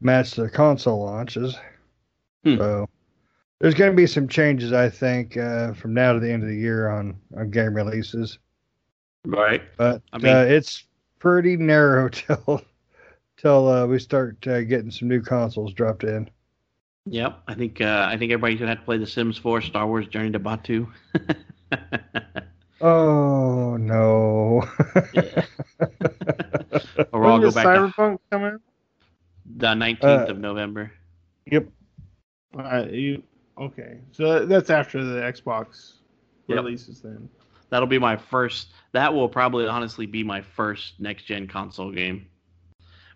match the console launches. Hmm. So there's going to be some changes, I think, uh, from now to the end of the year on, on game releases. right. But I mean- uh, it's pretty narrow till till uh, we start uh, getting some new consoles dropped in. Yep, I think uh, I think everybody's gonna have to play The Sims 4, Star Wars Journey to Batuu. Oh no! or we'll all When go does back to Cyberpunk come out? the 19th Uh, of November. yep. Uh, you okay? So that's after the Xbox Yep. releases then. That'll be my first. That will probably honestly be my first next gen console game.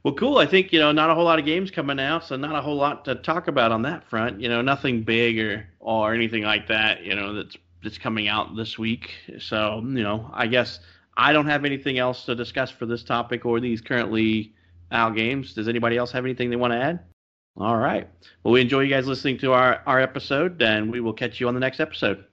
Well, cool. I think you know not a whole lot of games coming out, so not a whole lot to talk about on that front. You know, nothing big or or anything like that. You know, that's that's coming out this week. So you know, I guess I don't have anything else to discuss for this topic or these currently out games. Does anybody else have anything they want to add? All right. Well, we enjoy you guys listening to our our episode, and we will catch you on the next episode.